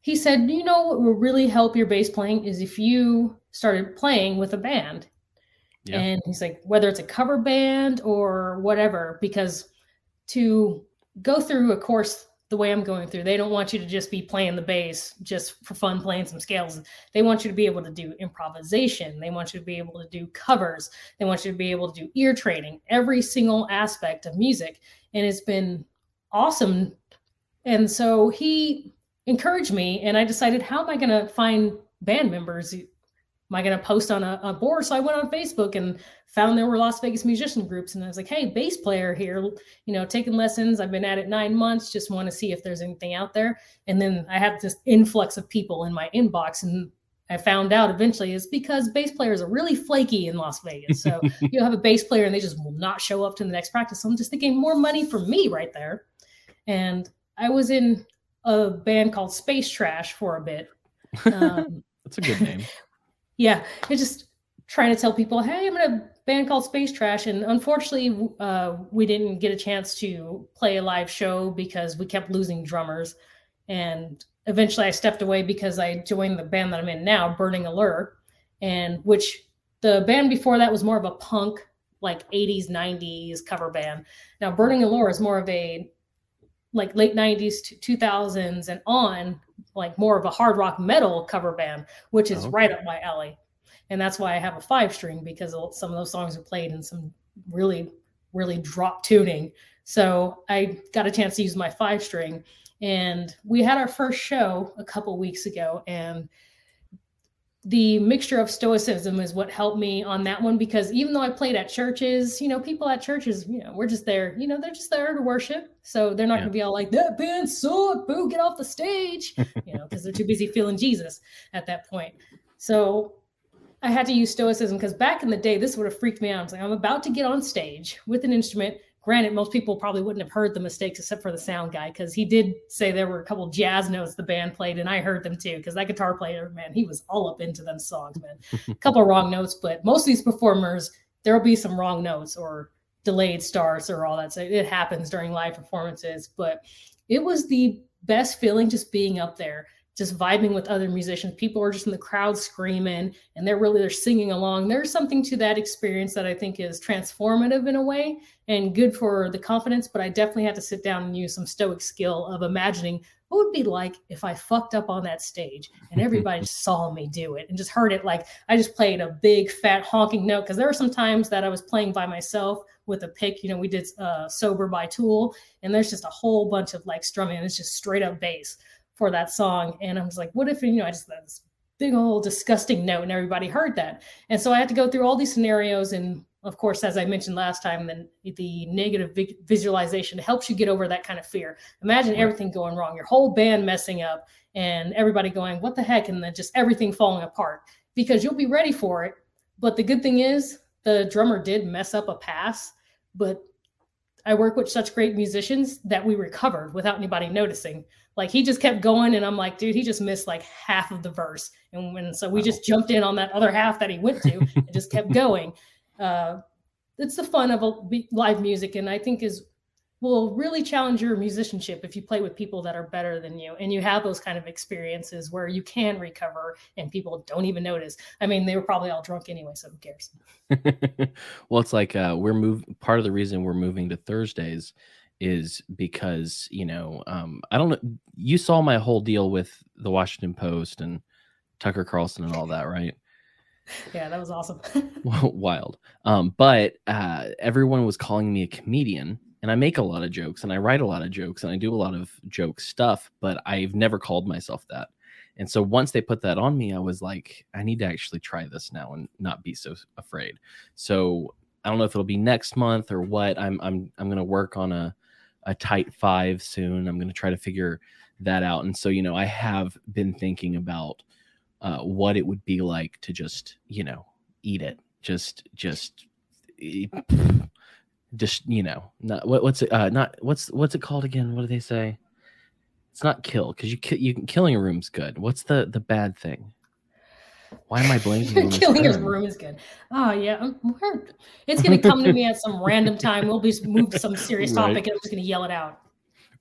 he said, you know what will really help your bass playing is if you started playing with a band. Yeah. And he's like, whether it's a cover band or whatever, because to go through a course the way I'm going through. They don't want you to just be playing the bass just for fun, playing some scales. They want you to be able to do improvisation. They want you to be able to do covers. They want you to be able to do ear training, every single aspect of music. And it's been awesome. And so he encouraged me, and I decided, how am I going to find band members am I going to post on a, a, board? So I went on Facebook and found there were Las Vegas musician groups. And I was like, hey, bass player here, you know, taking lessons. I've been at it nine months, just want to see if there's anything out there. And then I had this influx of people in my inbox. And I found out eventually is because bass players are really flaky in Las Vegas. So (laughs) you have a bass player and they just will not show up to the next practice. So I'm just thinking more money for me right there. And I was in a band called Space Trash for a bit. (laughs) Um, That's a good name yeah, it's just trying to tell people, hey, I'm in a band called Space Trash, and unfortunately, uh, we didn't get a chance to play a live show because we kept losing drummers, and eventually, I stepped away because I joined the band that I'm in now, Burning Allure, and which the band before that was more of a punk, like 80s, 90s cover band. Now, Burning Allure is more of a like late 90s to 2000s and on like more of a hard rock metal cover band, which is oh, okay. right up my alley. And that's why I have a five string because some of those songs are played in some really, really drop tuning. So I got a chance to use my five string. And we had our first show a couple weeks ago, and the mixture of stoicism is what helped me on that one because even though I played at churches, you know, people at churches, you know, we're just there, you know, they're just there to worship. So they're not yeah. going to be all like, that band sucked, boo, get off the stage, (laughs) you know, because they're too busy feeling Jesus at that point. So I had to use stoicism because back in the day, this would have freaked me out. I was like, I'm about to get on stage with an instrument Granted, most people probably wouldn't have heard the mistakes except for the sound guy because he did say there were a couple jazz notes the band played, and I heard them too because that guitar player, man, he was all up into them songs, man. a (laughs) couple wrong notes, but most of these performers, there will be some wrong notes or delayed starts or all that. So it happens during live performances, but it was the best feeling just being up there just vibing with other musicians. People are just in the crowd screaming and they're really they're singing along. There's something to that experience that I think is transformative in a way and good for the confidence, but I definitely had to sit down and use some stoic skill of imagining what would be like if I fucked up on that stage and everybody saw me do it and just heard it like I just played a big fat honking note because there were some times that I was playing by myself with a pick. You know, we did uh, sober by Tool, and there's just a whole bunch of like strumming. And it's just straight up bass for that song. And I was like, what if, you know, I just this big old disgusting note and everybody heard that. And so I had to go through all these scenarios. And of course, as I mentioned last time, then the negative visualization helps you get over that kind of fear. Imagine right. everything going wrong, your whole band messing up and everybody going, what the heck? And then just everything falling apart because you'll be ready for it. But the good thing is the drummer did mess up a pass, but I work with such great musicians that we recovered without anybody noticing. Like he just kept going, and I'm like, dude, he just missed like half of the verse, and when so we just jumped in on that other half that he went to and just kept (laughs) going. Uh, it's the fun of a live music, and I think is will really challenge your musicianship if you play with people that are better than you and you have those kind of experiences where you can recover and people don't even notice. I mean, they were probably all drunk anyway, so who cares? (laughs) well, it's like uh, we're move part of the reason we're moving to Thursdays is because, you know, um, I don't know you saw my whole deal with the Washington Post and Tucker Carlson and all that, right? Yeah, that was awesome. (laughs) Wild. Um, but uh, everyone was calling me a comedian and I make a lot of jokes and I write a lot of jokes and I do a lot of joke stuff, but I've never called myself that. And so once they put that on me, I was like, I need to actually try this now and not be so afraid. So I don't know if it'll be next month or what. I'm I'm I'm gonna work on a a tight five soon. I'm gonna try to figure that out. And so you know, I have been thinking about uh, what it would be like to just you know eat it, just just just you know not what, what's it uh not what's what's it called again what do they say it's not kill because you you killing a room's good what's the the bad thing why am I blaming (laughs) killing his room is good? Oh yeah, um, it's gonna come to me at some random time. We'll be moved to some serious (laughs) topic, right. and I'm just gonna yell it out.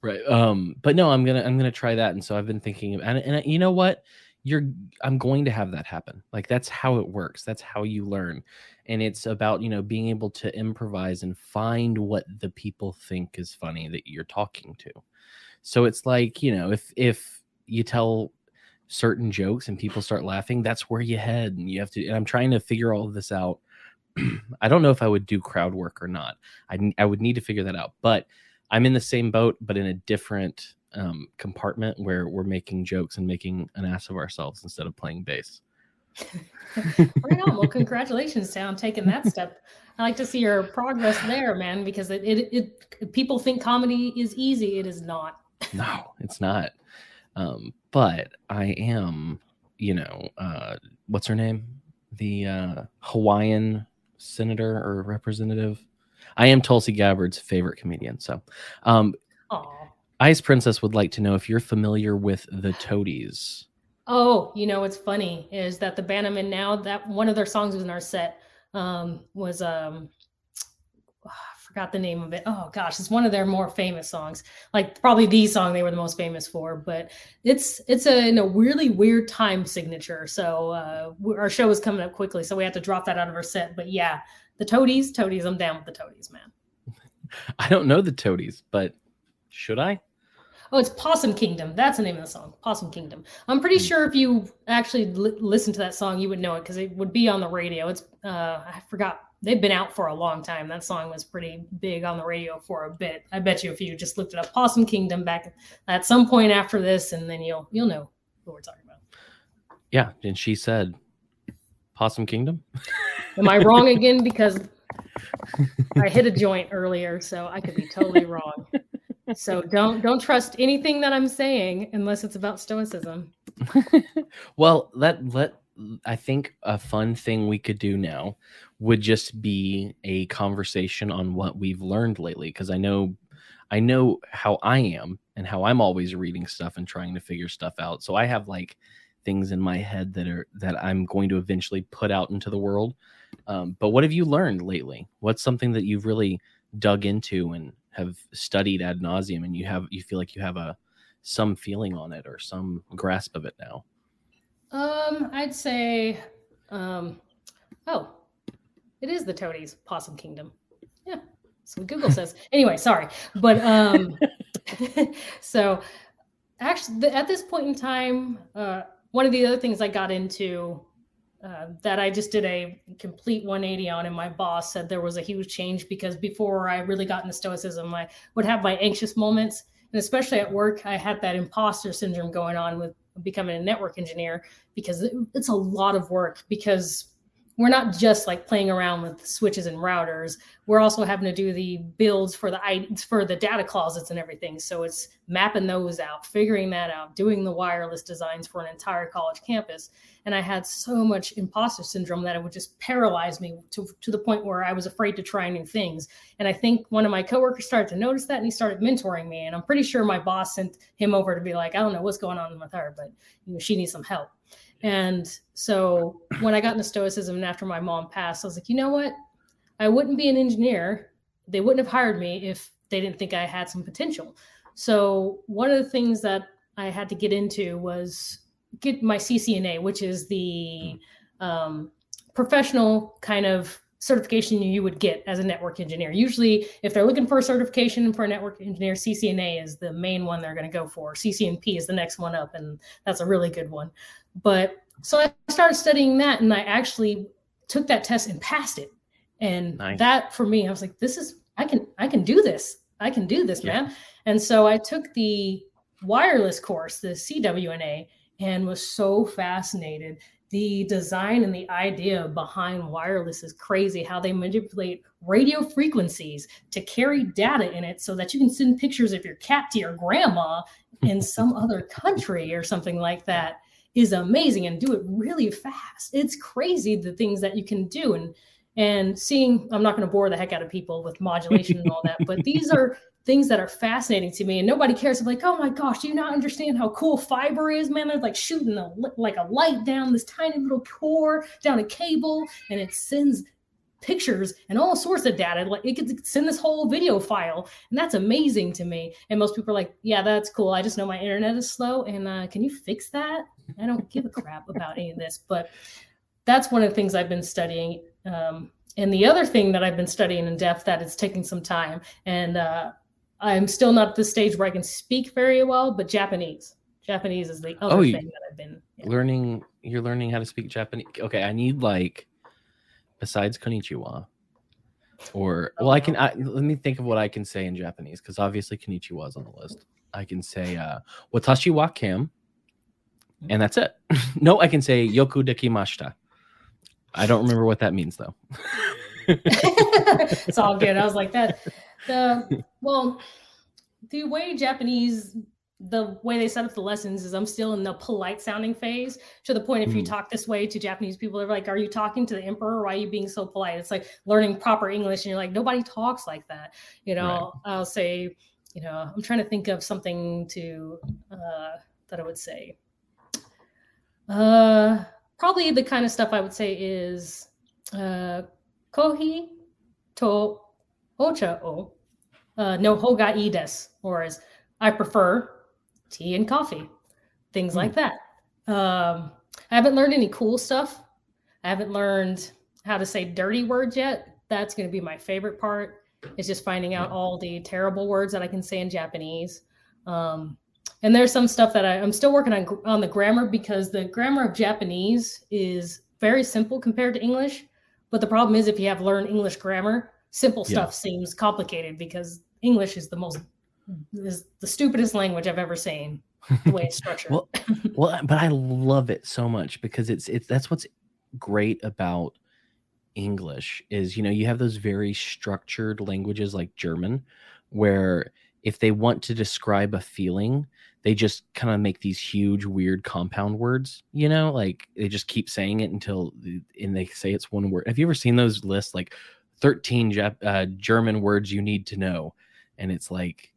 Right. Um. But no, I'm gonna I'm gonna try that. And so I've been thinking, and and you know what, you're i'm going to have that happen like that's how it works that's how you learn and it's about you know being able to improvise and find what the people think is funny that you're talking to. So it's like you know if if you tell certain jokes and people start laughing that's where you head and you have to and i'm trying to figure all of this out. (clears throat) I don't know if i would do crowd work or not. I, I would need to figure that out but i'm in the same boat but in a different um, compartment where we're making jokes and making an ass of ourselves instead of playing bass. (laughs) right on. Well, congratulations, Sam, taking that step. I like to see your progress there, man, because it, it, it people think comedy is easy. It is not. no, it's not. Um, but I am, you know, uh, what's her name? The uh, Hawaiian senator or representative. I am Tulsi Gabbard's favorite comedian. So, um, Ice Princess would like to know if you're familiar with the Toadies. Oh, you know what's funny is that the Bannerman now that one of their songs was in our set um, was um, oh, I forgot the name of it. Oh gosh, it's one of their more famous songs. Like probably the song they were the most famous for. But it's it's a in a really weird time signature. So uh, our show is coming up quickly, so we have to drop that out of our set. But yeah, the Toadies, Toadies, I'm down with the Toadies, man. (laughs) I don't know the Toadies, but should I? Oh, it's Possum Kingdom. That's the name of the song, Possum Kingdom. I'm pretty mm. sure if you actually li- listen to that song, you would know it because it would be on the radio. It's uh, I forgot. They've been out for a long time. That song was pretty big on the radio for a bit. I bet you if you just looked it up, Possum Kingdom back at some point after this, and then you'll you'll know who we're talking about. Yeah, and she said Possum Kingdom. (laughs) Am I wrong again? (laughs) Because I hit a joint earlier, so I could be totally wrong so don't don't trust anything that I'm saying unless it's about stoicism. (laughs) well, let let I think a fun thing we could do now would just be a conversation on what we've learned lately because I know I know how I am and how I'm always reading stuff and trying to figure stuff out. So I have like things in my head that are that I'm going to eventually put out into the world. Um, but what have you learned lately? What's something that you've really dug into and have studied ad nauseum and you have you feel like you have a some feeling on it or some grasp of it now? Um, I'd say, um, oh, it is the Toadies Possum Kingdom. Yeah, so Google says. (laughs) Anyway, sorry, but um, (laughs) so actually, at this point in time, uh, one of the other things I got into uh, that I just did a complete 180 on, and my boss said there was a huge change because before I really got into stoicism, I would have my anxious moments, and especially at work, I had that imposter syndrome going on with becoming a network engineer because it's a lot of work because we're not just like playing around with switches and routers. We're also having to do the builds for the for the data closets and everything. So it's mapping those out, figuring that out, doing the wireless designs for an entire college campus. And I had so much imposter syndrome that it would just paralyze me to, to the point where I was afraid to try new things. And I think one of my coworkers started to notice that and he started mentoring me. And I'm pretty sure my boss sent him over to be like, I don't know what's going on with her, but you know, she needs some help. And so when I got into Stoicism and after my mom passed, I was like, you know what? I wouldn't be an engineer. They wouldn't have hired me if they didn't think I had some potential. So one of the things that I had to get into was get my CCNA, which is the um, professional kind of certification you would get as a network engineer. Usually, if they're looking for a certification for a network engineer, CCNA is the main one they're going to go for. CCNP is the next one up, and that's a really good one. But so I started studying that and I actually took that test and passed it. And nice. that for me, I was like, this is, I can, I can do this. I can do this, yeah. man. And so I took the wireless course, the CWNA, and was so fascinated. The design and the idea behind wireless is crazy. How they manipulate radio frequencies to carry data in it so that you can send pictures of your cat to your grandma in (laughs) some other country or something like that is amazing and do it really fast. It's crazy the things that you can do and and seeing I'm not going to bore the heck out of people with modulation and all that, but (laughs) these are things that are fascinating to me and nobody cares. I'm like, oh my gosh, do you not understand how cool fiber is, man? They're like shooting a like a light down this tiny little core down a cable and it sends pictures and all sorts of data. Like it could send this whole video file, and that's amazing to me. And most people are like, "Yeah, that's cool. I just know my internet is slow, and uh, can you fix that?" I don't give a crap about any of this, but that's one of the things I've been studying. Um, and the other thing that I've been studying in depth that is taking some time, and uh, I'm still not at the stage where I can speak very well, but Japanese. Japanese is the other oh, thing that I've been yeah. learning. You're learning how to speak Japanese. Okay, I need like besides konnichiwa, or well, I can. I, let me think of what I can say in Japanese because obviously konnichiwa is on the list. I can say uh, watashi wa kam, and that's it. (laughs) no, I can say yoku dekimashita. I don't remember what that means though. (laughs) it's all good. I was like that. The (laughs) well, the way Japanese the way they set up the lessons is I'm still in the polite sounding phase to the point if you mm. talk this way to Japanese people, they're like, Are you talking to the emperor? Why are you being so polite? It's like learning proper English, and you're like, Nobody talks like that. You know, right. I'll say, you know, I'm trying to think of something to uh, that I would say. Uh, probably the kind of stuff I would say is uh, kohi to ocha o uh, no hoga i desu, or as I prefer tea and coffee, things mm. like that. Um, I haven't learned any cool stuff. I haven't learned how to say dirty words yet. That's going to be my favorite part. Is just finding out all the terrible words that I can say in Japanese. Um, and there's some stuff that I, am still working on on the grammar because the grammar of Japanese is very simple compared to English. But the problem is if you have learned English grammar, simple stuff yeah. seems complicated because English is the most is the stupidest language I've ever seen. The way it's structured. well, well, but I love it so much because it's it's that's what's great about English is you know you have those very structured languages like German where if they want to describe a feeling they just kind of make these huge weird compound words you know like they just keep saying it until and they say it's one word have you ever seen those lists like 13 Jap- uh, german words you need to know and it's like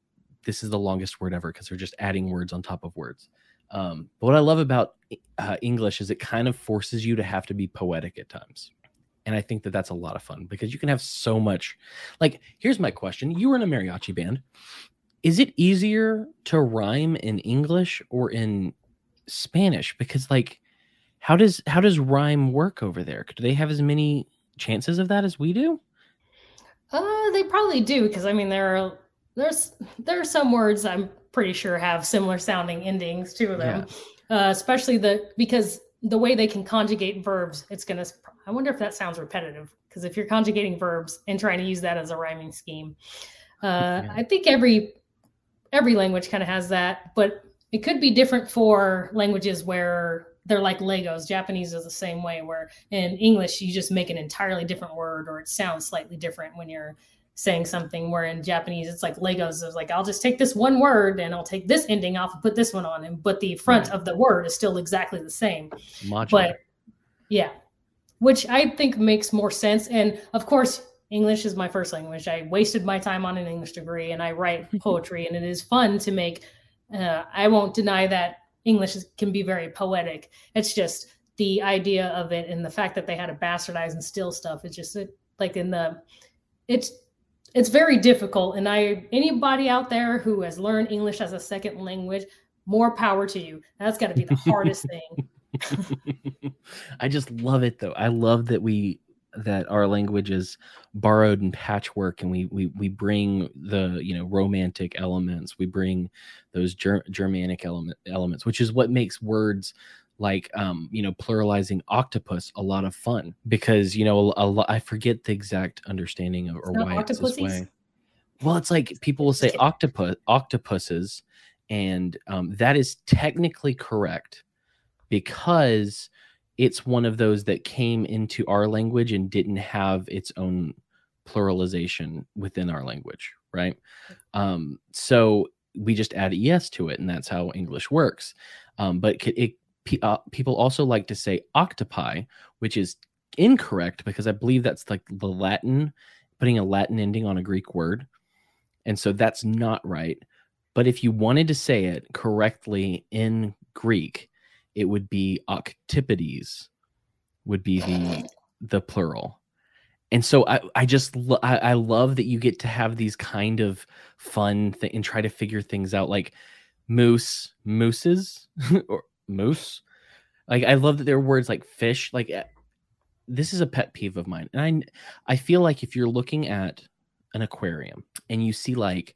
this is the longest word ever because they're just adding words on top of words. Um, but what I love about uh, English is it kind of forces you to have to be poetic at times. And I think that that's a lot of fun because you can have so much. Like, here's my question You were in a mariachi band. Is it easier to rhyme in English or in Spanish? Because, like, how does how does rhyme work over there? Do they have as many chances of that as we do? Uh, they probably do because I mean there are there's there are some words I'm pretty sure have similar sounding endings to them, yeah. uh, especially the because the way they can conjugate verbs. It's gonna. I wonder if that sounds repetitive because if you're conjugating verbs and trying to use that as a rhyming scheme, uh, yeah. I think every every language kind of has that, but it could be different for languages where they're like Legos. Japanese is the same way, where in English you just make an entirely different word or it sounds slightly different when you're saying something where in Japanese it's like Legos is like I'll just take this one word and I'll take this ending off and put this one on and but the front right. of the word is still exactly the same. Modular. But yeah. Which I think makes more sense. And of course, English is my first language. I wasted my time on an English degree and I write (laughs) poetry and it is fun to make uh, I won't deny that English can be very poetic. It's just the idea of it and the fact that they had to bastardize and steal stuff. It's just like in the it's it's very difficult and i anybody out there who has learned english as a second language more power to you. That's got to be the hardest (laughs) thing. I just love it though. I love that we that our language is borrowed and patchwork and we we we bring the you know romantic elements. We bring those ger- germanic element elements which is what makes words like um you know pluralizing octopus a lot of fun because you know a, a, I forget the exact understanding of or why it's this way. Well it's like people will say octopus octopuses and um, that is technically correct because it's one of those that came into our language and didn't have its own pluralization within our language right? Um, so we just add es to it and that's how english works. Um, but it uh, people also like to say octopi, which is incorrect because I believe that's like the Latin, putting a Latin ending on a Greek word. And so that's not right. But if you wanted to say it correctly in Greek, it would be octopodes, would be the the plural. and so I, I just lo- I, I love that you get to have these kind of fun th- and try to figure things out like moose mooses (laughs) or moose. Like i love that there are words like fish like eh, this is a pet peeve of mine. And i i feel like if you're looking at an aquarium and you see like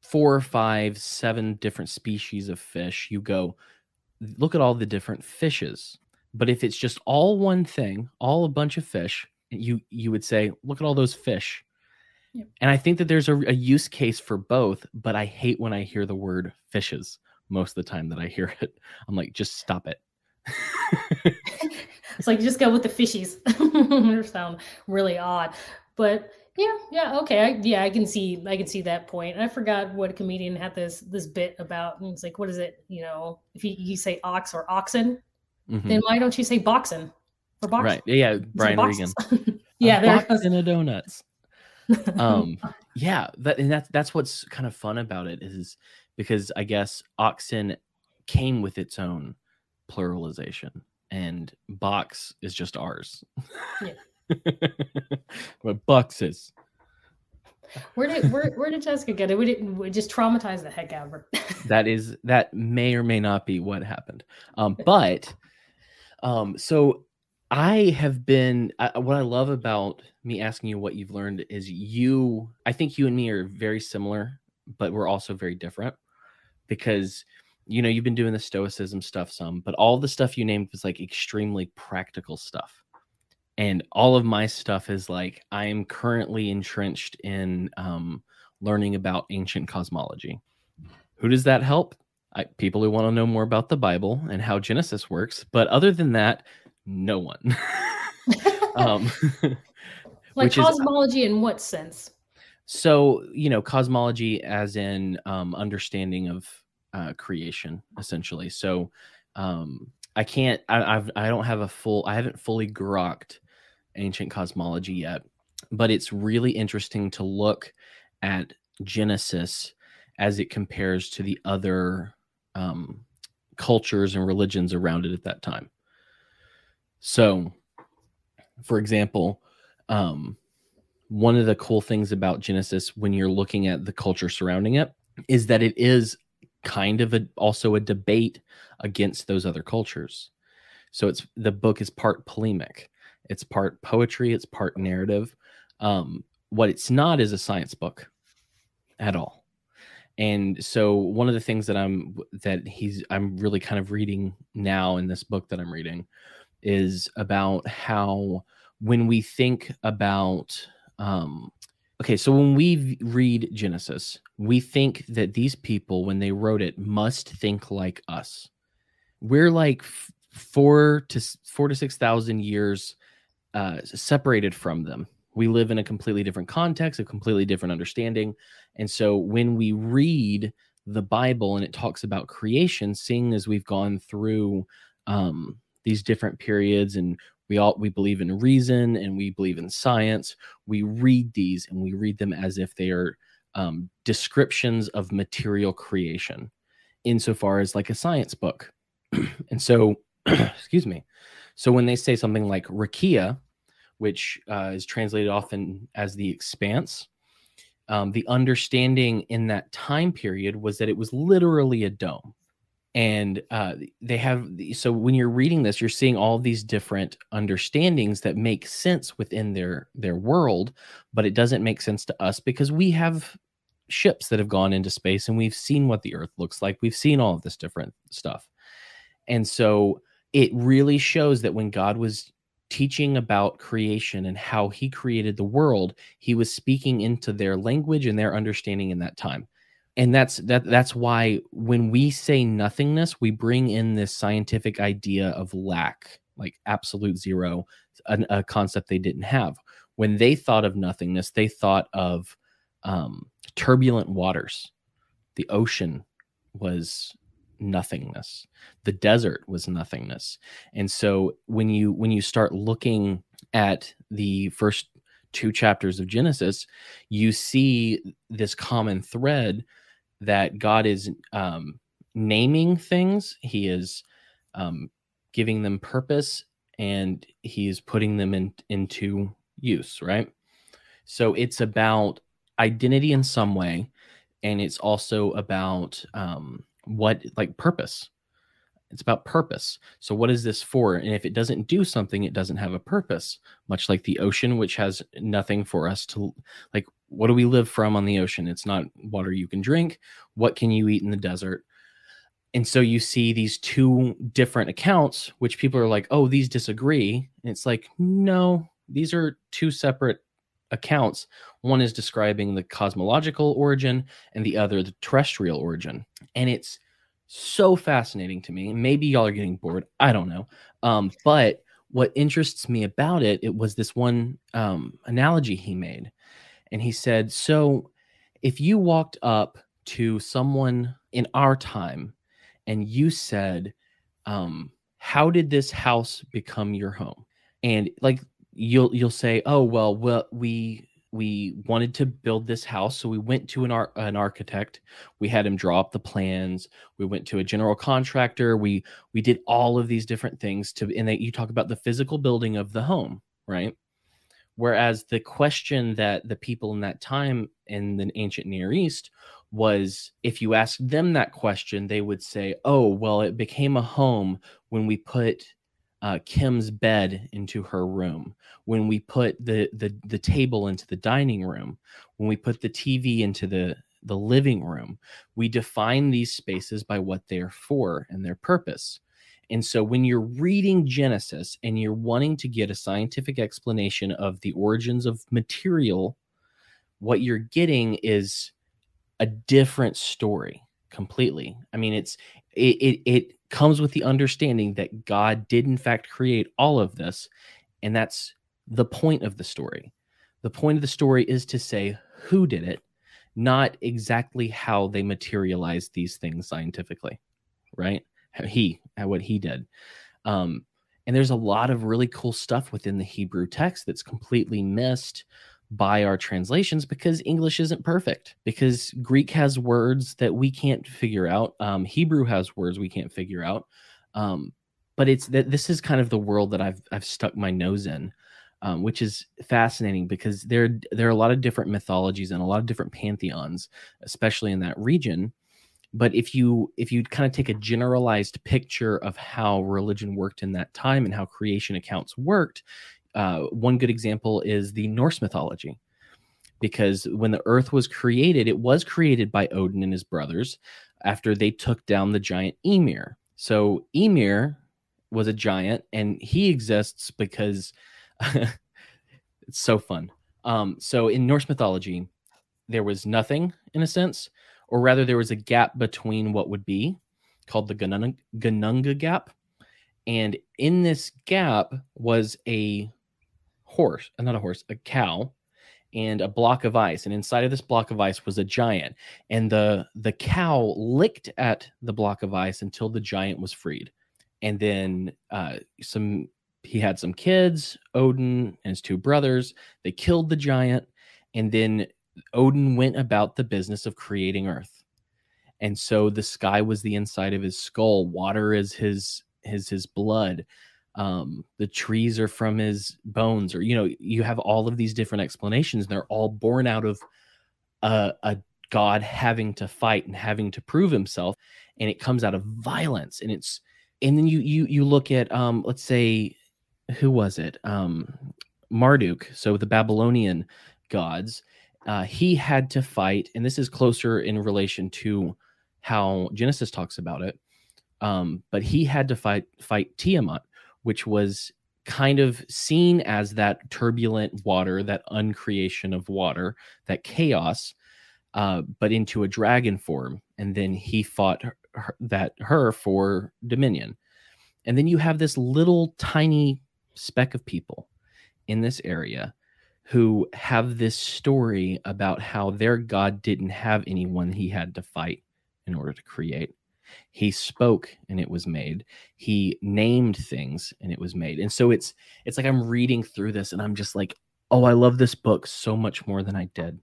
four five seven different species of fish you go look at all the different fishes. But if it's just all one thing all a bunch of fish you you would say look at all those fish. Yep. and i think that there's a, a use case for both but i hate when i hear the word fishes most of the time that i hear it i'm like just stop it (laughs) it's like just go with the fishies. they (laughs) sound really odd, but yeah, yeah, okay, I, yeah, I can see, I can see that point. I forgot what a comedian had this this bit about. And it's like, what is it? You know, if you, you say ox or oxen, Mhm. then why don't you say boxen or box? right yeah say brian regan (laughs) yeah, a there box and a donuts um yeah that and that's that's what's kind of fun about it is because i guess oxen came with its own pluralization and box is just ours (laughs) but boxes where did where, where did Jessica get it? We didn't. We just traumatized the heck out of her. (laughs) that is that may or may not be what happened um but um so i have been I, what i love about me asking you what you've learned is you i think you and me are very similar but we're also very different because you know you've been doing the stoicism stuff some but all the stuff you named was like extremely practical stuff. And all of my stuff is like i am currently entrenched in um learning about ancient cosmology. Who does that help? I, people who want to know more about the bible and how genesis works but other than that no one. (laughs) (laughs) Um (laughs) like which is- cosmology in what sense? So you know cosmology as in um understanding of uh creation essentially. So um i can't I, i've i don't have a full i haven't fully grokked ancient cosmology yet but it's really interesting to look at genesis as it compares to the other um cultures and religions around it at that time. So for example um one of the cool things about Genesis when you're looking at the culture surrounding it is that it is kind of a, also a debate against those other cultures. So it's the book is part polemic, it's part poetry, it's part narrative. Um, what it's not is a science book at all. And so one of the things that I'm that he's I'm really kind of reading now in this book that I'm reading is about how when we think about um okay so when we read genesis we think that these people when they wrote it must think like us. We're like four to four to six thousand years uh separated from them. We live in a completely different context a completely different understanding. And so when we read the bible and it talks about creation seeing as we've gone through um these different periods and we all we believe in reason and we believe in science. We read these and we read them as if they are um, descriptions of material creation insofar as like a science book. (clears throat) And so (clears throat) excuse me. So when they say something like rakia which uh, is translated often as the expanse um, the understanding in that time period was that it was literally a dome and uh, they have so when you're reading this you're seeing all these different understandings that make sense within their their world but it doesn't make sense to us because we have ships that have gone into space and we've seen what the earth looks like. We've seen all of this different stuff. And so it really shows that when god was teaching about creation and how he created the world he was speaking into their language and their understanding in that time and that's that that's why when we say nothingness we bring in this scientific idea of lack like absolute zero an, a concept they didn't have. When they thought of nothingness they thought of um, turbulent waters. The ocean was nothingness. The desert was nothingness. And so when you when you start looking at the first two chapters of genesis you see this common thread that God is um, naming things. He is um, giving them purpose, and He is putting them in, into use, right? So it's about identity in some way, and it's also about um, what like purpose. It's about purpose. So what is this for? And if it doesn't do something, it doesn't have a purpose. Much like the ocean, which has nothing for us to like. What do we live from on the ocean? It's not water you can drink. What can you eat in the desert? And so you see these two different accounts, which people are like, oh, these disagree. And it's like, no, these are two separate accounts. One is describing the cosmological origin and the other the terrestrial origin. And it's so fascinating to me. Maybe y'all are getting bored. I don't know. Um, but what interests me about it, it was this one um, analogy he made. And he said, so if you walked up to someone in our time and you said, um, how did this house become your home? And like you'll you'll say, "Oh, well, well we we wanted to build this house, so we went to an ar- an architect. We had him draw up the plans. We went to a general contractor. We we did all of these different things to and that you talk about the physical building of the home, right? Whereas the question that the people in that time in the ancient Near East was if you asked them that question, they would say, Oh, well, it became a home when we put uh, Kim's bed into her room, when we put the, the the table into the dining room, when we put the TV into the the living room, we define these spaces by what they're for and their purpose. And so when you're reading Genesis and you're wanting to get a scientific explanation of the origins of material, what you're getting is a different story completely. I mean, it's it it, it comes with the understanding that God did in fact create all of this, and that's the point of the story. The point of the story is to say who did it, not exactly how they materialized these things scientifically, right? He, at what he did. Um, and there's a lot of really cool stuff within the Hebrew text that's completely missed by our translations because English isn't perfect, because Greek has words that we can't figure out. Um, Hebrew has words we can't figure out. Um, but it's that this is kind of the world that I've I've stuck my nose in, um, which is fascinating because there there are a lot of different mythologies and a lot of different pantheons, especially in that region. But if you if you kind of take a generalized picture of how religion worked in that time and how creation accounts worked, uh, one good example is the Norse mythology, because when the earth was created, it was created by Odin and his brothers after they took down the giant Ymir. So Ymir was a giant, and he exists because (laughs) it's so fun. Um, so in Norse mythology, there was nothing in a sense, or rather, there was a gap between what would be called the Ginnunga gap. And in this gap was a horse, uh, not a horse, a cow, and a block of ice. And inside of this block of ice was a giant. And the the cow licked at the block of ice until the giant was freed. And then uh, some he had some kids, Odin and his two brothers. They killed the giant, and then Odin went about the business of creating Earth. And so the sky was the inside of his skull. Water is his his his blood um, the trees are from his bones, or you know, you have all of these different explanations. They're all born out of a, a God having to fight and having to prove himself, and it comes out of violence. And it's and then you you you look at um, let's say who was it um, Marduk, so the Babylonian gods. Uh, he had to fight, and this is closer in relation to how Genesis talks about it. Um, but he had to fight fight Tiamat, which was kind of seen as that turbulent water, that uncreation of water, that chaos, uh, but into a dragon form. And then he fought her, that her for dominion. And then you have this little tiny speck of people in this area who have this story about how their God didn't have anyone he had to fight in order to create. He spoke and it was made. He named things and it was made. And so it's it's like I'm reading through this and I'm just like, "Oh, I love this book so much more than I did."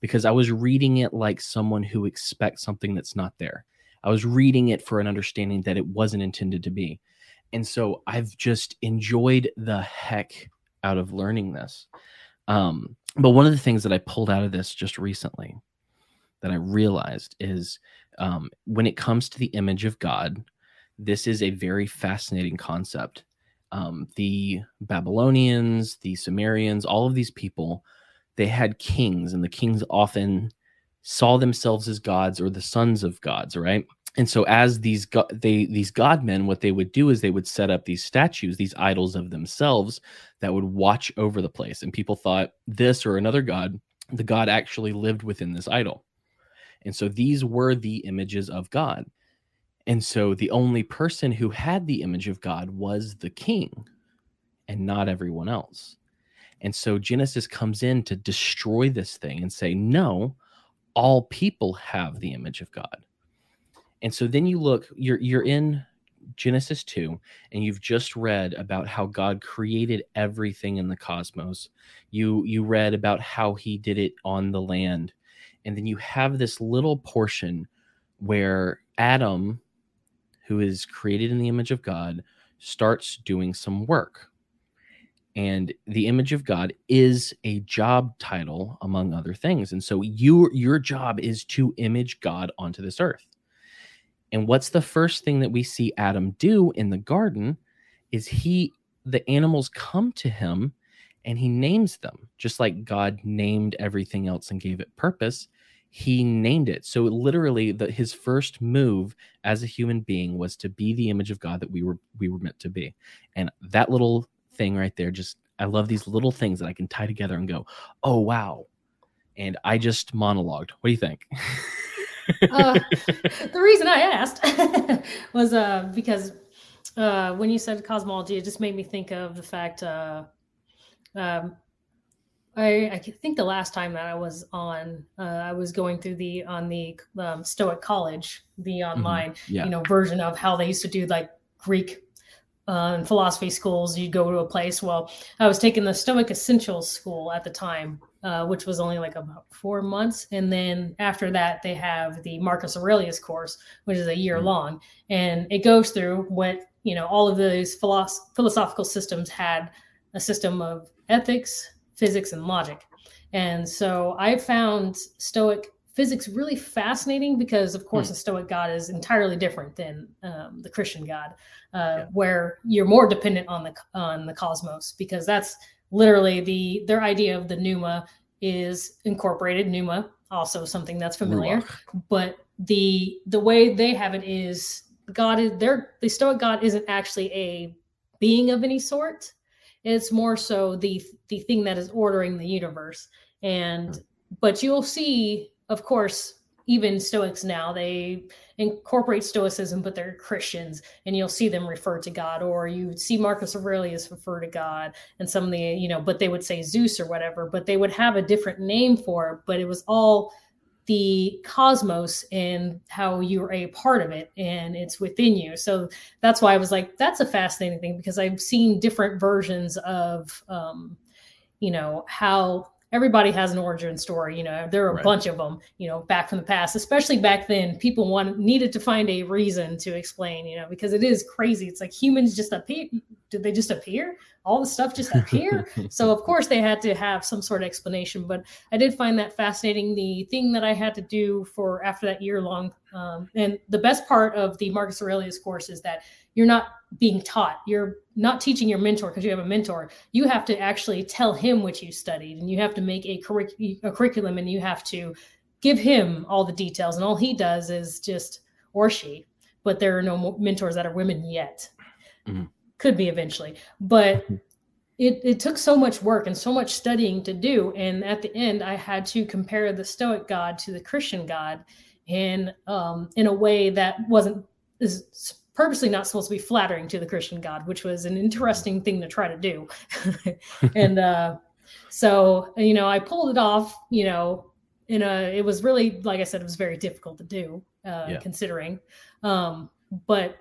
Because I was reading it like someone who expects something that's not there. I was reading it for an understanding that it wasn't intended to be. And so I've just enjoyed the heck out of learning this. Um, but one of the things that I pulled out of this just recently that I realized is um, when it comes to the image of God, this is a very fascinating concept. Um, the Babylonians, the Sumerians, all of these people, they had kings, and the kings often saw themselves as gods or the sons of gods, right? And so, as these go- they these godmen, what they would do is they would set up these statues, these idols of themselves that would watch over the place. And people thought this or another god, the god actually lived within this idol. And so these were the images of God. And so the only person who had the image of God was the king and not everyone else. And so Genesis comes in to destroy this thing and say, no, all people have the image of God. And so then you look, you're you're in Genesis 2 and you've just read about how God created everything in the cosmos. You you read about how he did it on the land. And then you have this little portion where Adam who is created in the image of God, starts doing some work. And the image of God is a job title, among other things. And so you, your job is to image God onto this earth. And what's the first thing that we see Adam do in the garden is he, the animals come to him and he names them, just like God named everything else and gave it purpose he named it. So literally the, his first move as a human being was to be the image of God that we were we were meant to be. And that little thing right there just I love these little things that I can tie together and go, "Oh wow." And I just monologued. What do you think? (laughs) uh, (laughs) the reason I asked (laughs) was uh, because uh, when you said cosmology, it just made me think of the fact uh, um, I, I think the last time that I was on, uh, I was going through the on the um, Stoic College, the mm-hmm. online, mm-hmm. yeah. you know, version of how they used to do like Greek uh, philosophy schools. You'd go to a place. Well, I was taking the Stoic Essentials school at the time, uh, which was only like about four months, and then after that, they have the Marcus Aurelius course, which is a year mm-hmm. long, and it goes through what you know all of those philosoph- philosophical systems had a system of ethics physics and logic. And so I found Stoic physics really fascinating because, of course, hmm. the Stoic God is entirely different than um, the Christian God, uh, yeah. where you're more dependent on the on the cosmos because that's literally the their idea of the pneuma is incorporated pneuma, also something that's familiar, Ruach. but the the way they have it is God is their the Stoic God isn't actually a being of any sort it's more so the the thing that is ordering the universe. And hmm. but you'll see, of course, even Stoics now they incorporate Stoicism, but they're Christians, and you'll see them refer to God, or you see Marcus Aurelius refer to God, and some of the you know, but they would say Zeus or whatever, but they would have a different name for it, but it was all the cosmos and how you're a part of it and it's within you. So that's why I was like, that's a fascinating thing because I've seen different versions of, um, you know, how everybody has an origin story. You know, there are a right. bunch of them, you know, back from the past, especially back then, people wanted needed to find a reason to explain, you know, because it is crazy. It's like humans just appear. Did they just appear? All the stuff just appear. (laughs) so of course they had to have some sort of explanation. But I did find that fascinating. The thing that I had to do for after that year long, um, and the best part of the Marcus Aurelius course is that you're not being taught. You're not teaching your mentor because you have a mentor. You have to actually tell him what you studied, and you have to make a, curric- a curriculum, and you have to give him all the details. And all he does is just, or she, but there are no mentors that are women yet. Mm-hmm. Could be eventually, but mm-hmm. it, it took so much work and so much studying to do. And at the end, I had to compare the Stoic God to the Christian God in um, in a way that wasn't is purposely not supposed to be flattering to the Christian God, which was an interesting thing to try to do. (laughs) and uh, so, you know, I pulled it off, you know, in a, it was really, like I said, it was very difficult to do, uh, yeah. considering. Um, but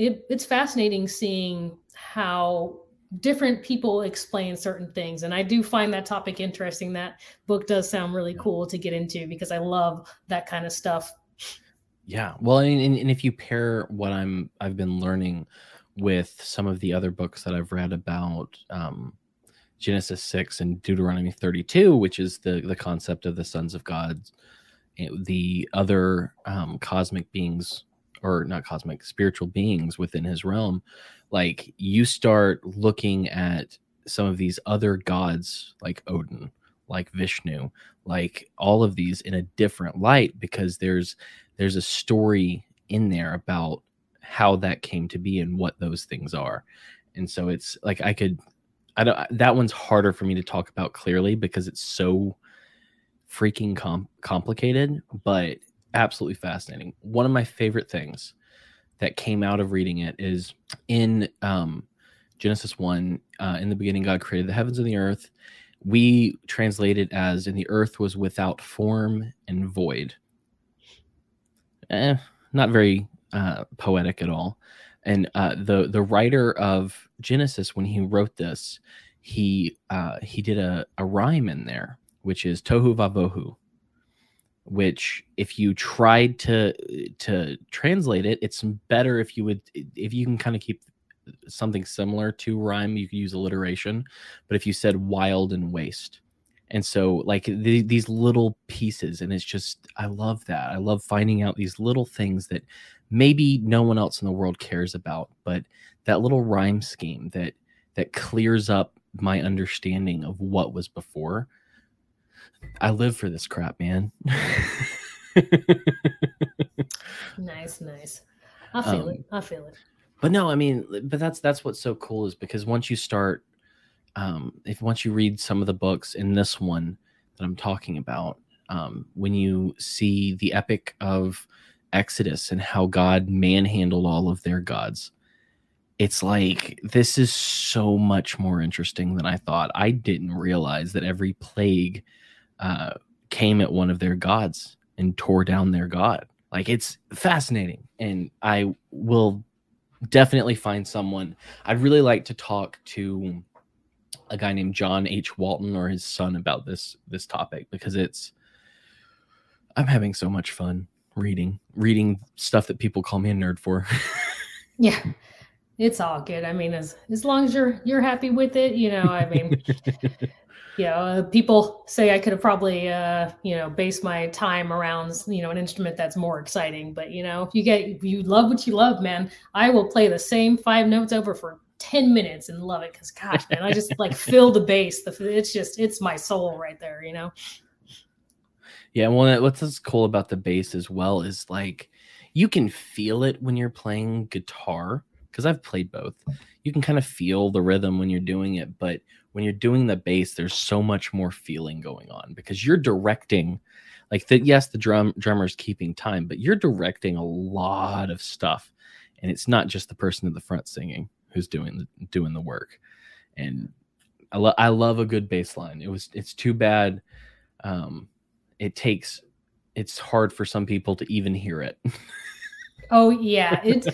it, it's fascinating seeing how different people explain certain things. And i do find that topic interesting. That book does sound really cool to get into because i love that kind of stuff. Yeah. Well, and, and, and if you pair what I'm I've been learning with some of the other books that I've read about um, Genesis 6 and Deuteronomy 32, which is the the concept of the sons of God, eh, the other um, cosmic beings or not cosmic spiritual beings within his realm like you start looking at some of these other gods like Odin, like Vishnu, like all of these in a different light because there's there's a story in there about how that came to be and what those things are. And so it's like I could I don't that one's harder for me to talk about clearly because it's so freaking com- complicated, but absolutely fascinating. One of my favorite things that came out of reading it is in um, Genesis 1, uh, in the beginning, God created the heavens and the earth. We translate it as, and the earth was without form and void. Eh, not very uh, poetic at all. And uh, the the writer of Genesis, when he wrote this, he uh, he did a, a rhyme in there, which is tohu vavohu, which if you tried to to translate it it's better if you would if you can kind of keep something similar to rhyme you could use alliteration but if you said wild and waste. And so like the, these little pieces and it's just i love that. I love finding out these little things that maybe no one else in the world cares about but that little rhyme scheme that that clears up my understanding of what was before I live for this crap, man. (laughs) nice, nice. I feel um, it. I feel it. But no, I mean, but that's that's what's so cool is because once you start, um, if once you read some of the books in this one that I'm talking about, um, when you see the epic of Exodus and how God manhandled all of their gods, it's like this is so much more interesting than I thought. I didn't realize that every plague uh, came at one of their gods and tore down their god. Like it's fascinating, and I will definitely find someone. I'd really like to talk to a guy named John H. Walton or his son about this this topic because it's I'm having so much fun reading reading stuff that people call me a nerd for. (laughs) yeah. It's all good. I mean, as as long as you're you're happy with it, you know, I mean (laughs) you know, uh, people say I could have probably, uh, you know, based my time around, you know, an instrument that's more exciting. But you know, if you get, if you love what you love, man, I will play the same five notes over for 10 minutes and love it because gosh man i just like feel the bass the, it's just it's my soul right there you know yeah well what's cool about the bass as well is like you can feel it when you're playing guitar because i've played both you can kind of feel the rhythm when you're doing it but when you're doing the bass, there's so much more feeling going on because you're directing. Like that. yes, the drum drummer's keeping time, but you're directing a lot of stuff, and it's not just the person in the front singing who's doing the doing the work. And I, lo- I love a good bass line. It was it's too bad. Um, it takes it's hard for some people to even hear it. (laughs) Oh yeah, it's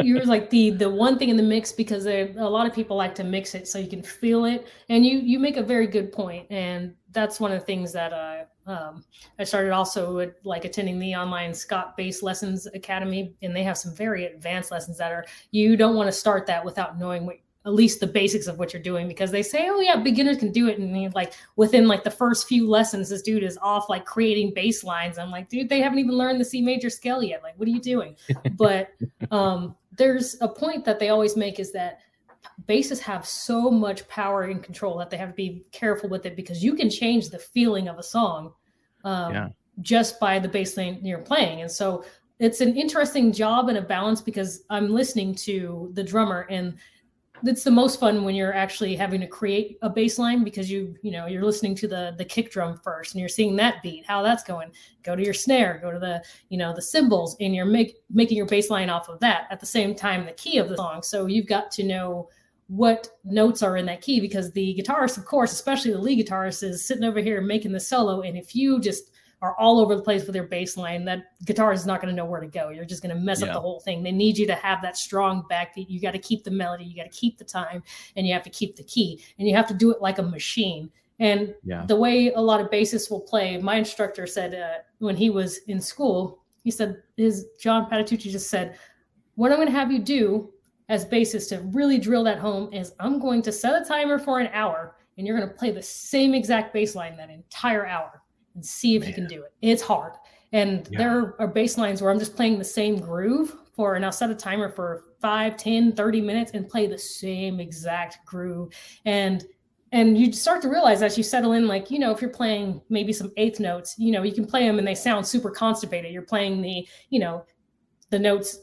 you're like the the one thing in the mix because there a lot of people like to mix it so you can feel it, and you you make a very good point, and that's one of the things that uh, um, I started also with like attending the online Scott Bass Lessons Academy, and they have some very advanced lessons that are you don't want to start that without knowing what at least the basics of what you're doing because they say, oh yeah, beginners can do it, and like within like the first few lessons, this dude is off like creating bass lines. I'm like, dude, they haven't even learned the C major scale yet. Like, what are you doing? (laughs) but um, there's a point that they always make is that basses have so much power and control that they have to be careful with it because you can change the feeling of a song um, yeah. just by the bass line you're playing. And so it's an interesting job and a balance because I'm listening to the drummer and it's the most fun when you're actually having to create a bass line because you you know you're listening to the the kick drum first and you're seeing that beat how that's going. Go to your snare go to the you know the cymbals and you're make, making your bass line off of that at the same time the key of the song. So you've got to know what notes are in that key because the guitarist of course especially the lead guitarist is sitting over here making the solo. And if you just are all over the place with their bass line, that guitar is not going to know where to go. You're just going to mess yeah. up the whole thing. They need you to have that strong backbeat. You got to keep the melody, you got to keep the time, and you have to keep the key, and you have to do it like a machine. And yeah. the way a lot of bassists will play, my instructor said uh, when he was in school, he said his John Patitucci just said, "What I'm going to have you do as bassist to really drill that home is I'm going to set a timer for an hour." and you're going to play the same exact bass line that entire hour and see if Man. you can do it. It's hard. And yeah. there are bass lines where I'm just playing the same groove for, and I'll set a timer for 5, 10, 30 minutes and play the same exact groove. And and you start to realize as you settle in like you know if you're playing maybe some eighth notes you know you can play them and they sound super constipated you're playing the you know the notes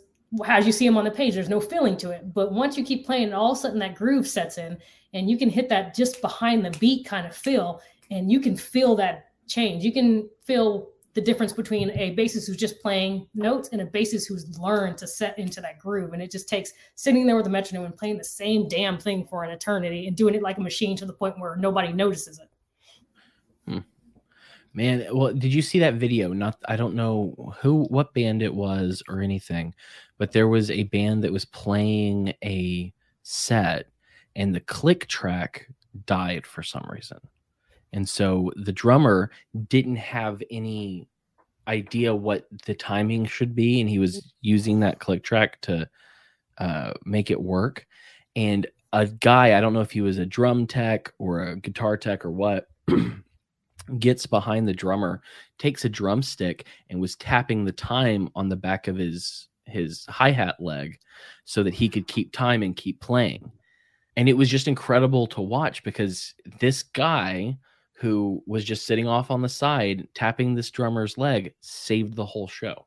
as you see them on the page, there's no feeling to it. But once you keep playing, all of a sudden that groove sets in and you can hit that just behind the beat kind of feel, and you can feel that change. You can feel the difference between a bassist who's just playing notes and a bassist who's learned to set into that groove. And it just takes sitting there with a metronome and playing the same damn thing for an eternity and doing it like a machine to the point where nobody notices it. Hmm. Man, well, did you see that video? Not, I don't know who, what band it was or anything, but there was a band that was playing a set and the click track died for some reason. And so the drummer didn't have any idea what the timing should be. And he was using that click track to uh, make it work. And a guy, I don't know if he was a drum tech or a guitar tech or what. (clears throat) gets behind the drummer, takes a drumstick, and was tapping the time on the back of his his hi hat leg so that he could keep time and keep playing. And it was just incredible to watch because this guy who was just sitting off on the side tapping this drummer's leg saved the whole show.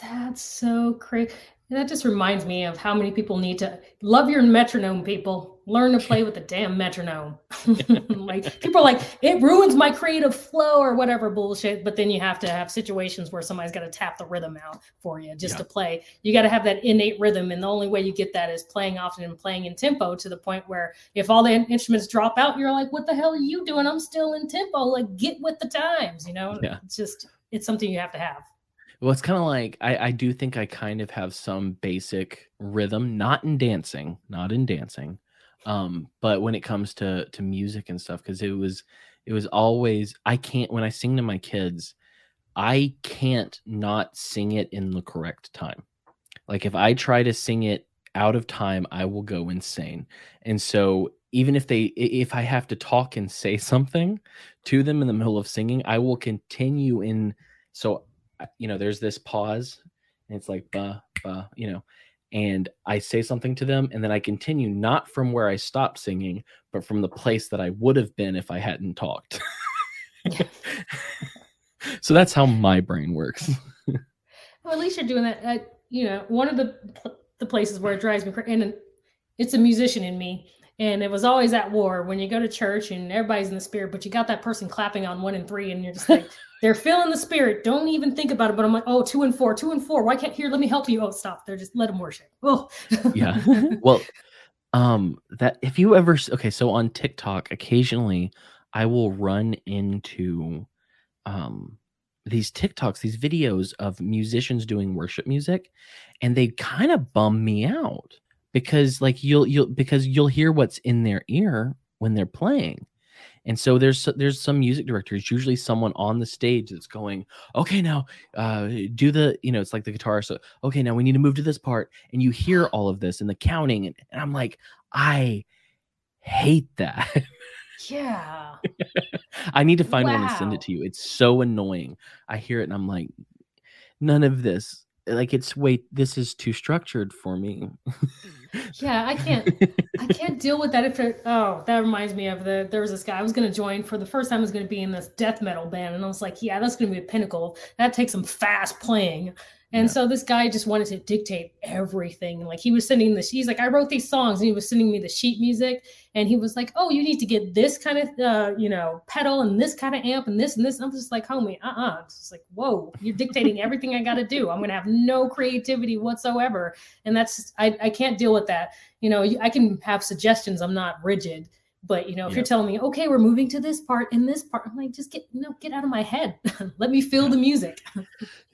That's so crazy. That just reminds me of how many people need to love your metronome, people. Learn to play with the damn metronome. (laughs) (laughs) like people are like, it ruins my creative flow or whatever bullshit. But then you have to have situations where somebody's got to tap the rhythm out for you just yeah. to play. You got to have that innate rhythm. And the only way you get that is playing often and playing in tempo to the point where if all the instruments drop out, you're like, what the hell are you doing? I'm still in tempo. Like get with the times, you know? Yeah. It's just, it's something you have to have. Well, it's kind of like I, I do think I kind of have some basic rhythm, not in dancing, not in dancing, um, but when it comes to to music and stuff, because it was it was always I can't when I sing to my kids, I can't not sing it in the correct time. Like if I try to sing it out of time, I will go insane. And so even if they if I have to talk and say (laughs) something to them in the middle of singing, I will continue in so you know, there's this pause and it's like, bah, bah, you know, and I say something to them and then I continue not from where I stopped singing, but from the place that I would have been if I hadn't talked. (laughs) so that's how my brain works. (laughs) well, at least you're doing that. Uh, you know, one of the the places where it drives me crazy, and it's a musician in me and it was always at war when you go to church and everybody's in the spirit, but you got that person clapping on one and three, and you're just like, (laughs) they're feeling the spirit. Don't even think about it. But I'm like, oh, two and four, two and four. Why can't here? Let me help you. Oh, stop. They're just let them worship. Oh, (laughs) yeah. Well, um, that if you ever okay, so on TikTok, occasionally I will run into um these TikToks, these videos of musicians doing worship music, and they kind of bum me out because like you'll you'll because you'll hear what's in their ear when they're playing. And so there's there's some music directors usually someone on the stage that's going okay now uh do the you know it's like the guitar so okay now we need to move to this part and you hear (gasps) all of this and the counting and, and i'm like i hate that. Yeah. (laughs) I need to find wow. one and send it to you it's so annoying. I hear it and i'm like none of this like it's wait this is too structured for me. Yeah i can't i can't deal with that if it oh that reminds me of the there was this guy i was going to join for the first time i was going to be in this death metal band and i was like yeah that's going to be a pinnacle. That takes some fast playing and yeah. so this guy just wanted to dictate everything. Like he was sending the he's like, I wrote these songs and he was sending me the sheet music. And he was like, Oh, you need to get this kind of uh, you know, pedal and this kind of amp and this and this. I'm just like, homie, uh-uh. It's just like, whoa, you're dictating (laughs) everything I gotta do. I'm gonna have no creativity whatsoever. And that's I, I can't deal with that. You know, I can have suggestions, I'm not rigid. But you know, if yep. you're telling me, okay, we're moving to this part and this part, I'm like, just get no, get out of my head. (laughs) Let me feel the music. (laughs)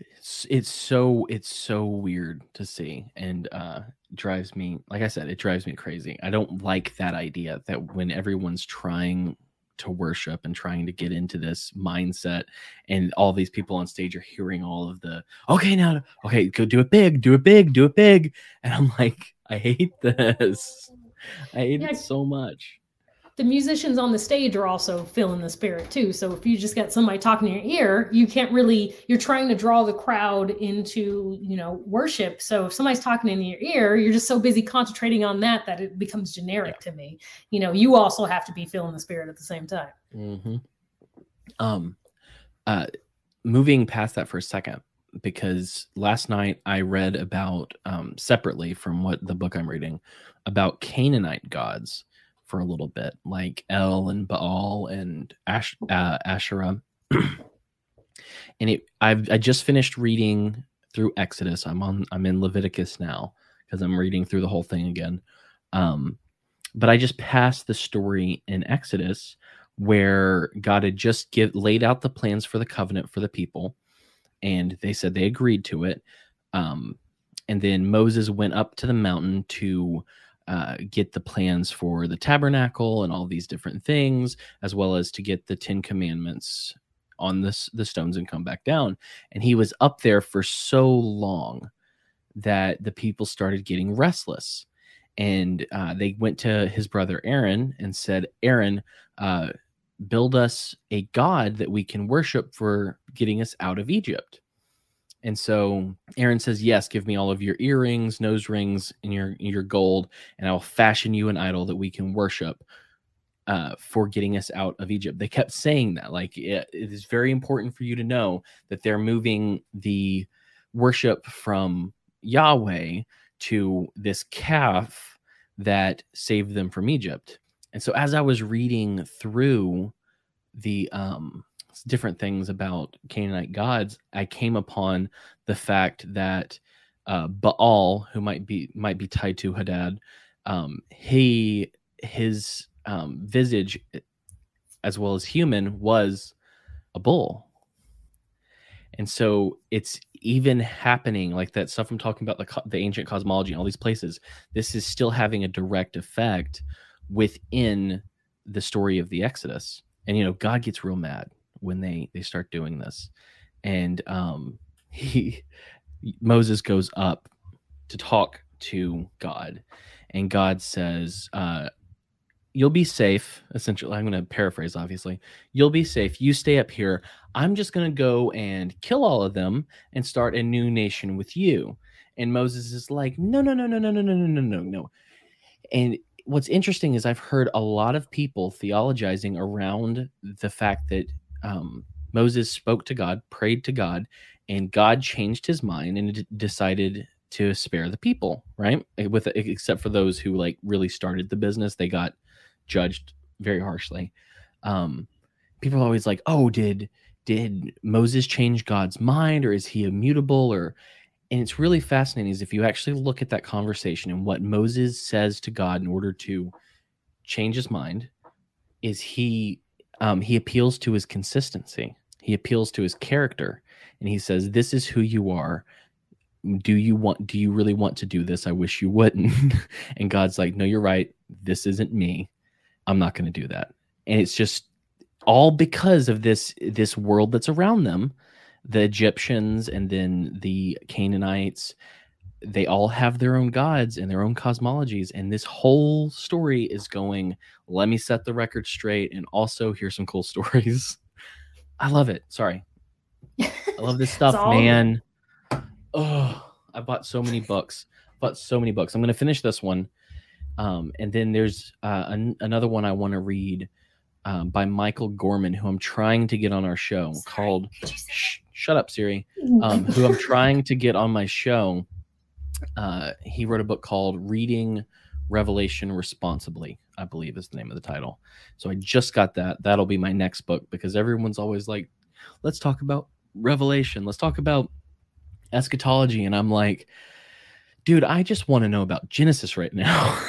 it's so it's so weird to see and uh drives me like i said it drives me crazy i don't like that idea that when everyone's trying to worship and trying to get into this mindset and all these people on stage are hearing all of the okay now okay go do it big do it big do it big and i'm like i hate this i hate yeah. it so much the musicians on the stage are also feeling the spirit too. So if you just got somebody talking in your ear, you can't really you're trying to draw the crowd into, you know, worship. So if somebody's talking in your ear, you're just so busy concentrating on that that it becomes generic yeah. to me. You know, you also have to be feeling the spirit at the same time. Mm-hmm. Um uh moving past that for a second because last night I read about um separately from what the book I'm reading about Canaanite gods for a little bit, like El and Baal and Ash, uh, Asherah. (clears throat) and it, I've I just finished reading through Exodus. I'm on I'm in Leviticus now because I'm reading through the whole thing again. Um, but I just passed the story in Exodus where God had just give laid out the plans for the covenant for the people, and they said they agreed to it. Um, and then Moses went up to the mountain to uh, get the plans for the tabernacle and all these different things, as well as to get the Ten Commandments on this the stones and come back down. And he was up there for so long that the people started getting restless. And uh, they went to his brother Aaron and said, Aaron, uh, build us a god that we can worship for getting us out of Egypt. And so Aaron says, Yes, give me all of your earrings, nose rings, and your, your gold, and I'll fashion you an idol that we can worship uh, for getting us out of Egypt. They kept saying that. Like, it, it is very important for you to know that they're moving the worship from Yahweh to this calf that saved them from Egypt. And so as I was reading through the um different things about Canaanite gods, I came upon the fact that uh, Baal, who might be might be tied to Hadad, um, he his um, visage, as well as human, was a bull. And so it's even happening like that stuff I'm talking about the the ancient cosmology and all these places. This is still having a direct effect within the story of the Exodus. And you know, God gets real mad when they they start doing this. And um (laughs) he moses goes up to talk to god and god says uh you'll be safe essentially i'm going to paraphrase obviously. You'll be safe. You stay up here. I'm just going to go and kill all of them and start a new nation with you. And moses is like no no no no no no no no no no no. And what's interesting is i've heard a lot of people theologizing around the fact that um, Moses spoke to God, prayed to God, and God changed his mind and d- decided to spare the people, right? With except for those who like really started the business, they got judged very harshly. Um, people are always like, "Oh, did did Moses change God's mind, or is he immutable?" Or and it's really fascinating is if you actually look at that conversation and what Moses says to God in order to change his mind, is he um, he appeals to his consistency. He appeals to his character, and he says, "This is who you are. Do you want? Do you really want to do this? I wish you wouldn't." (laughs) and God's like, "No, you're right. This isn't me. I'm not going to do that." And it's just all because of this this world that's around them, the Egyptians, and then the Canaanites they all have their own gods and their own cosmologies and this whole story is going let me set the record straight and also hear some cool (laughs) stories. I love it. Sorry. I love this (laughs) stuff man. Oh i bought so many books. Bought so many books. I'm going to finish this one um, and then there's uh, an- another one i want to read um, by michael gorman who i'm trying to get on our show sorry, called Sh- shut up siri. (laughs) Um, who i'm trying to get on my show uh, he wrote a book called Reading Revelation Responsibly, I believe is the name of the title. So I just got that. That'll be my next book because everyone's always like, let's talk about Revelation. Let's talk about eschatology. And I'm like, dude, I just want to know about Genesis right now.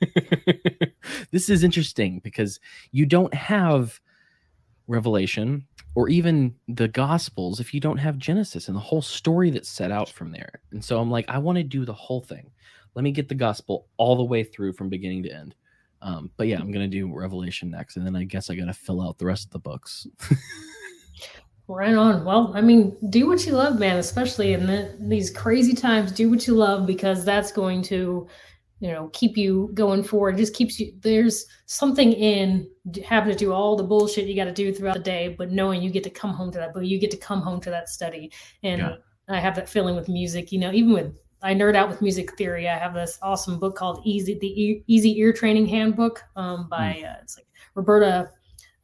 (laughs) this is interesting because you don't have Revelation or even the Gospels if you don't have Genesis and the whole story that's set out from there. And so I'm like, I want to do the whole thing. Let me get the Gospel all the way through from beginning to end. Um, but yeah, I'm gonna do Revelation next, and then I guess I gotta fill out the rest of the books. (laughs) right on. Well, I mean, do what you love, man. Especially in the, these crazy times, do what you love because that's going to you know keep you going forward. It just keeps you. There's something in having to do all the bullshit you got to do throughout the day, but knowing you get to come home to that, but you get to come home to that study. And yeah. I have that feeling with music. You know, even with I nerd out with music theory. I have this awesome book called Easy the Easy Ear Training Handbook um, by mm. uh, it's like Roberta.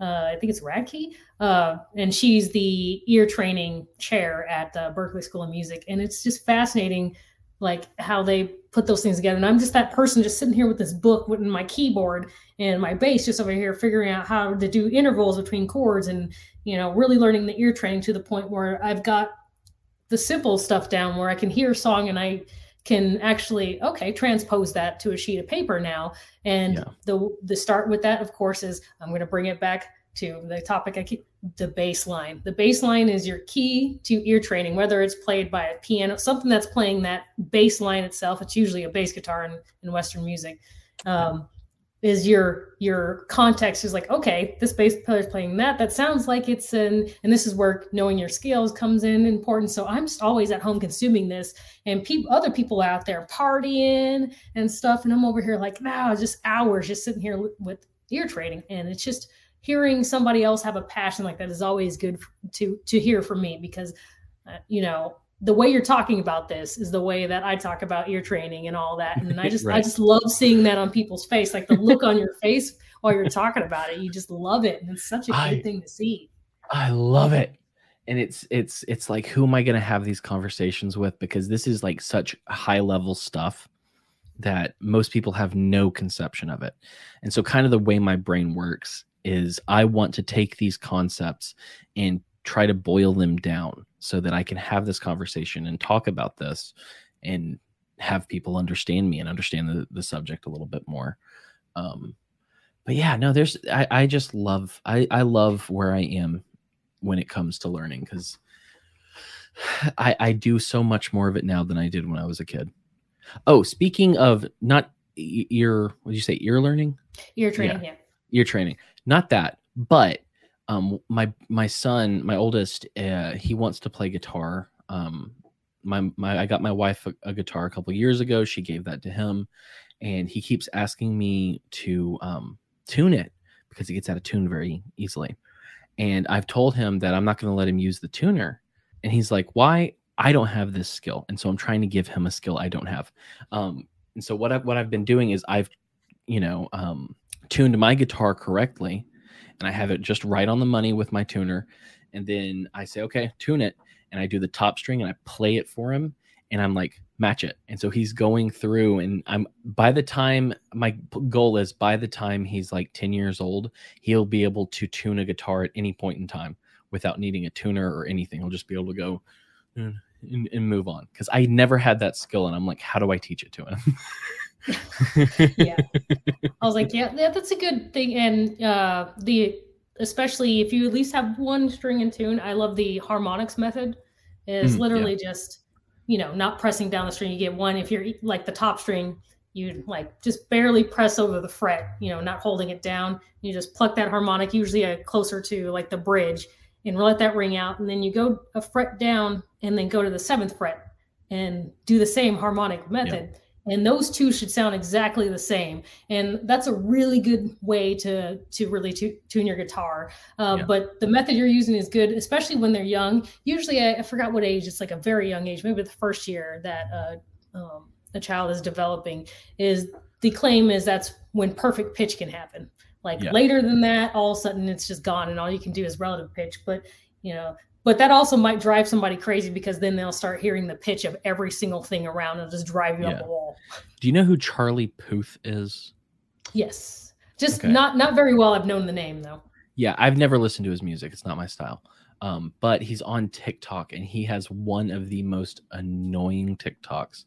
Uh, I think it's Radke, uh, and she's the ear training chair at the Berklee School of Music, and it's just fascinating, like how they put those things together. And I'm just that person, just sitting here with this book, with my keyboard and my bass, just over here figuring out how to do intervals between chords, and you know, really learning the ear training to the point where I've got the simple stuff down where I can hear a song and I can actually okay transpose that to a sheet of paper now and yeah. the the start with that of course is i'm going to bring it back to the topic i keep the bass line the bass line is your key to ear training whether it's played by a piano something that's playing that bass line itself. It's usually a bass guitar in, in western music. Um, is your your context is like okay this bass player is playing that. That sounds like it's in and this is where knowing your scales comes in important. So i'm just always at home consuming this and people other people out there partying and stuff and i'm over here like now just hours just sitting here with ear training and it's just hearing somebody else have a passion like that is always good to to hear from me because uh, you know the way you're talking about this is the way that I talk about ear training and all that. And I (laughs) just right. I just love seeing that on people's face, like the look on your face while you're talking about it. You just love it. And it's such a good thing to see. I love it. And it's it's it's like who am I gonna have these conversations with? Because this is like such high level stuff that most people have no conception of it. And so kind of the way my brain works is I want to take these concepts and try to boil them down so that I can have this conversation and talk about this and have people understand me and understand the, the subject a little bit more. Um, but yeah, no, there's, I, I just love, I, I love where I am when it comes to learning because (sighs) I, I do so much more of it now than I did when I was a kid. Oh, speaking of not ear, what did you say? Ear learning? Ear training, yeah. yeah. Ear training. Not that, but um my my son my oldest uh, he wants to play guitar. Um my my i got my wife a, a, guitar a couple years ago. She gave that to him and he keeps asking me to um tune it because he gets out of tune very easily. And i've told him that i'm not going to let him use the tuner and he's like why? I don't have this skill. And so i'm trying to give him a skill i don't have. Um and so what i've what i've been doing is i've you know um tuned my guitar correctly and I have it just right on the money with my tuner. And then I say, okay, tune it. And I do the top string and I play it for him. And I'm like, match it. And so he's going through. And I'm by the time my goal is by the time he's like 10 years old, he'll be able to tune a guitar at any point in time without needing a tuner or anything. He'll just be able to go and, and move on. Cause I never had that skill. And I'm like, how do I teach it to him? (laughs) yeah. (laughs) I was like, yeah, yeah, that's a good thing. And uh, the especially if you at least have one string in tune, I love the harmonics method. Is mm, literally yeah. just you know not pressing down the string. You get one. If you're like the top string, you like just barely press over the fret. You know, not holding it down. You just pluck that harmonic, usually a closer to like the bridge, and let that ring out. And then you go a fret down, and then go to the seventh fret and do the same harmonic method. Yeah and those two should sound exactly the same. And that's a really good way to to really tune your guitar. Uh, yeah. but the method you're using is good especially when they're young. Usually I, I, forgot what age it's like a very young age maybe the first year that uh, um, a child is developing is the claim is that's when perfect pitch can happen. Like yeah. later than that all of a sudden it's just gone and all you can do is relative pitch. But you know but that also might drive somebody crazy because then they'll start hearing the pitch of every single thing around and just drive you yeah. up the wall. Do you know who Charlie Puth is? Yes. Just okay. not not very well. I've known the name though. Yeah, I've never listened to his music. It's not my style. Um, but he's on TikTok and he has one of the most annoying TikToks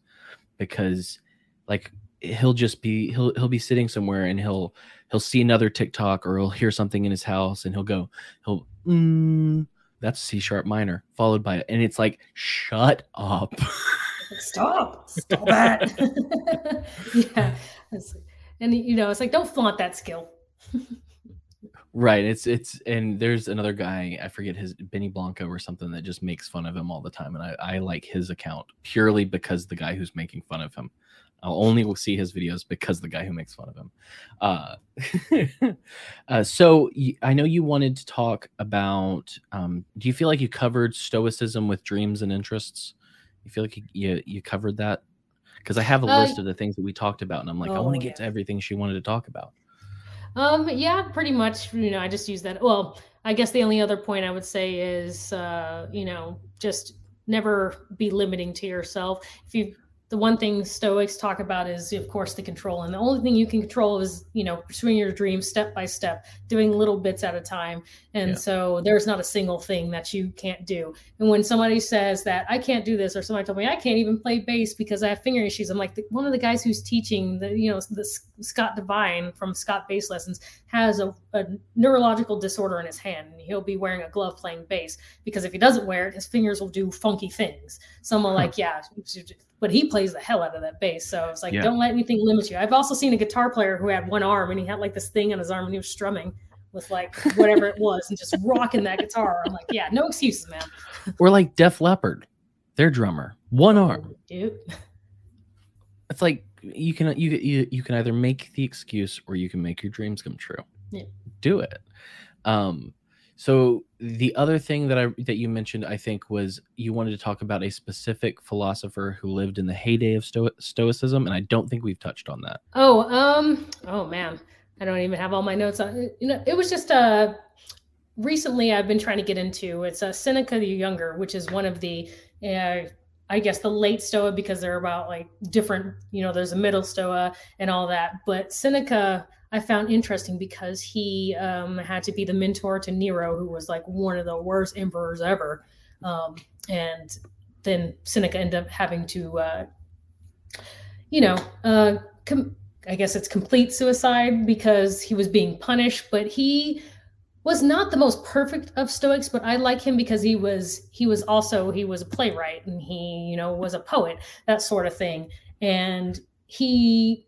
because like he'll just be he'll he'll be sitting somewhere and he'll he'll see another TikTok or he'll hear something in his house and he'll go he'll mm, that's C sharp minor, followed by it. And it's like, shut up. (laughs) Stop. Stop that. (laughs) yeah. and you know, it's like don't flaunt that skill. right. It's it's and there's another guy, I forget his Benny Blanco or something that just makes fun of him all the time. And I, I like his account purely because the guy who's making fun of him. I'll only see his videos because the guy who makes fun of him. Uh, (laughs) uh, so y- I know you wanted to talk about. Um, do you feel like you covered stoicism with dreams and interests? You feel like you you, you covered that? Because I have a Uh, list of the things that we talked about, and I'm like, I Oh, want to yeah. get to everything she wanted to talk about. Um, yeah, pretty much. You know, I just use that. Well, I guess the only other point I would say is, uh, you know, just never be limiting to yourself. If you, the one thing Stoics talk about is, of course, the control, and the only thing you can control is, you know, pursuing your dreams step by step, doing little bits at a time. And Yeah. so there's not a single thing that you can't do. And when somebody says that I can't do this, or somebody told me I can't even play bass because I have finger issues, I'm like, the, one of the guys who's teaching the, you know, the Scott Devine from Scott Bass Lessons has a, a neurological disorder in his hand, and he'll be wearing a glove playing bass because if he doesn't wear it, his fingers will do funky things. So I'm like, yeah, but he plays the hell out of that bass. So it's like, Yeah. don't let anything limit you. I've also seen a guitar player who had one arm and he had like this thing on his arm and he was strumming with like whatever it was and just rocking that guitar. I'm like, yeah, no excuses, man. Or like Def Leppard, their drummer, one arm. dude. It's like you can you you you can either make the excuse or you can make your dreams come true. Yeah. Do it. Um so the other thing that I that you mentioned I think was you wanted to talk about a specific philosopher who lived in the heyday of Sto- stoicism and I don't think we've touched on that. Oh, um, oh man, I don't even have all my notes on. You know, it was just uh recently I've been trying to get into. It's uh, Seneca the Younger, which is one of the, uh, I guess the late Stoa because they're about like different. You know, there's a middle Stoa and all that, but Seneca I found interesting because he um, had to be the mentor to Nero, who was like one of the worst emperors ever, um, and then Seneca ended up having to, uh, you know, uh, com- I guess it's complete suicide because he was being punished, but he was not the most perfect of stoics but i like him because he was he was also he was a playwright and he you know was a poet that sort of thing. And he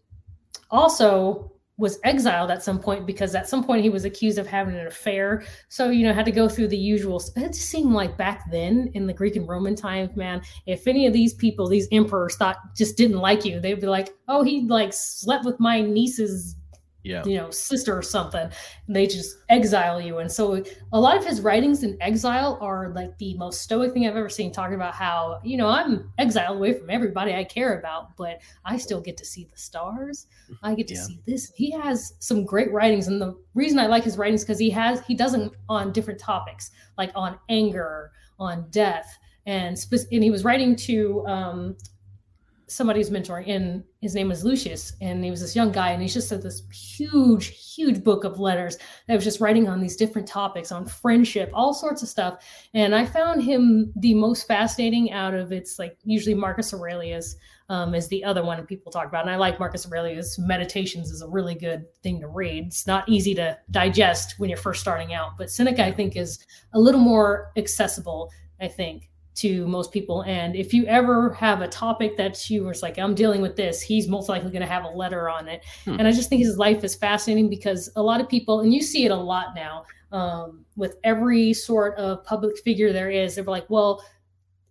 also was exiled at some point because at some point he was accused of having an affair. So you know had to go through the usual it just seemed like back then in the greek and roman times man if any of these people these emperors thought just didn't like you they'd be like oh he like slept with my niece's Yeah. you know sister or something and they just exile you and so a lot of his writings in exile are like the most stoic thing i've ever seen talking about how you know i'm exiled away from everybody i care about but i still get to see the stars i get to Yeah. see this he has some great writings and the reason i like his writings because he has he does them on different topics like on anger on death and spe- and he was writing to um somebody's mentoring and his name was lucius and he was this young guy and he's just had this huge huge book of letters that was just writing on these different topics on friendship all sorts of stuff. And i found him the most fascinating out of it's like usually marcus aurelius um, is the other one people talk about and i like marcus aurelius. Meditations is a really good thing to read. It's not easy to digest when you're first starting out but seneca i think is a little more accessible i think to most people. And if you ever have a topic that you was like, I'm dealing with this, he's most likely going to have a letter on it. Hmm. And I just think his life is fascinating because a lot of people, and you see it a lot now um, with every sort of public figure there is, they're like, well,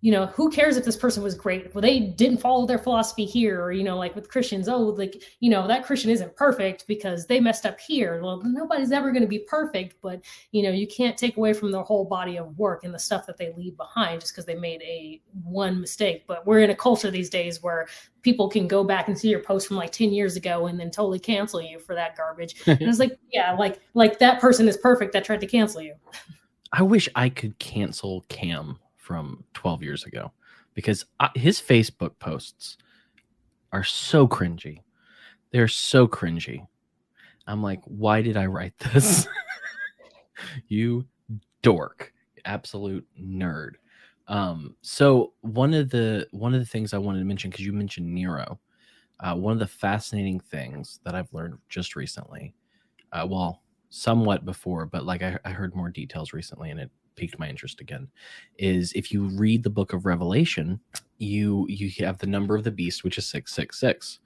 you know, who cares if this person was great? Well, they didn't follow their philosophy here, or, you know, like with Christians, oh, like, you know, that Christian isn't perfect because they messed up here. Well, nobody's ever going to be perfect, but you know you can't take away from their whole body of work and the stuff that they leave behind just because they made a one mistake but we're in a culture these days where people can go back and see your post from like 10 years ago and then totally cancel you for that garbage (laughs) and it's like yeah like like that person is perfect that tried to cancel you I wish I could cancel Cam from 12 years ago because I, his Facebook posts are so cringy. They're so cringy. I'm like, why did I write this? (laughs) you dork, absolute nerd. Um, so one of the one of the things I wanted to mention because you mentioned Nero, uh, one of the fascinating things that I've learned just recently, uh, well, somewhat before, but like I, I heard more details recently, and it piqued my interest again. Is if you read the Book of Revelation, you you have the number of the beast, which is six six six.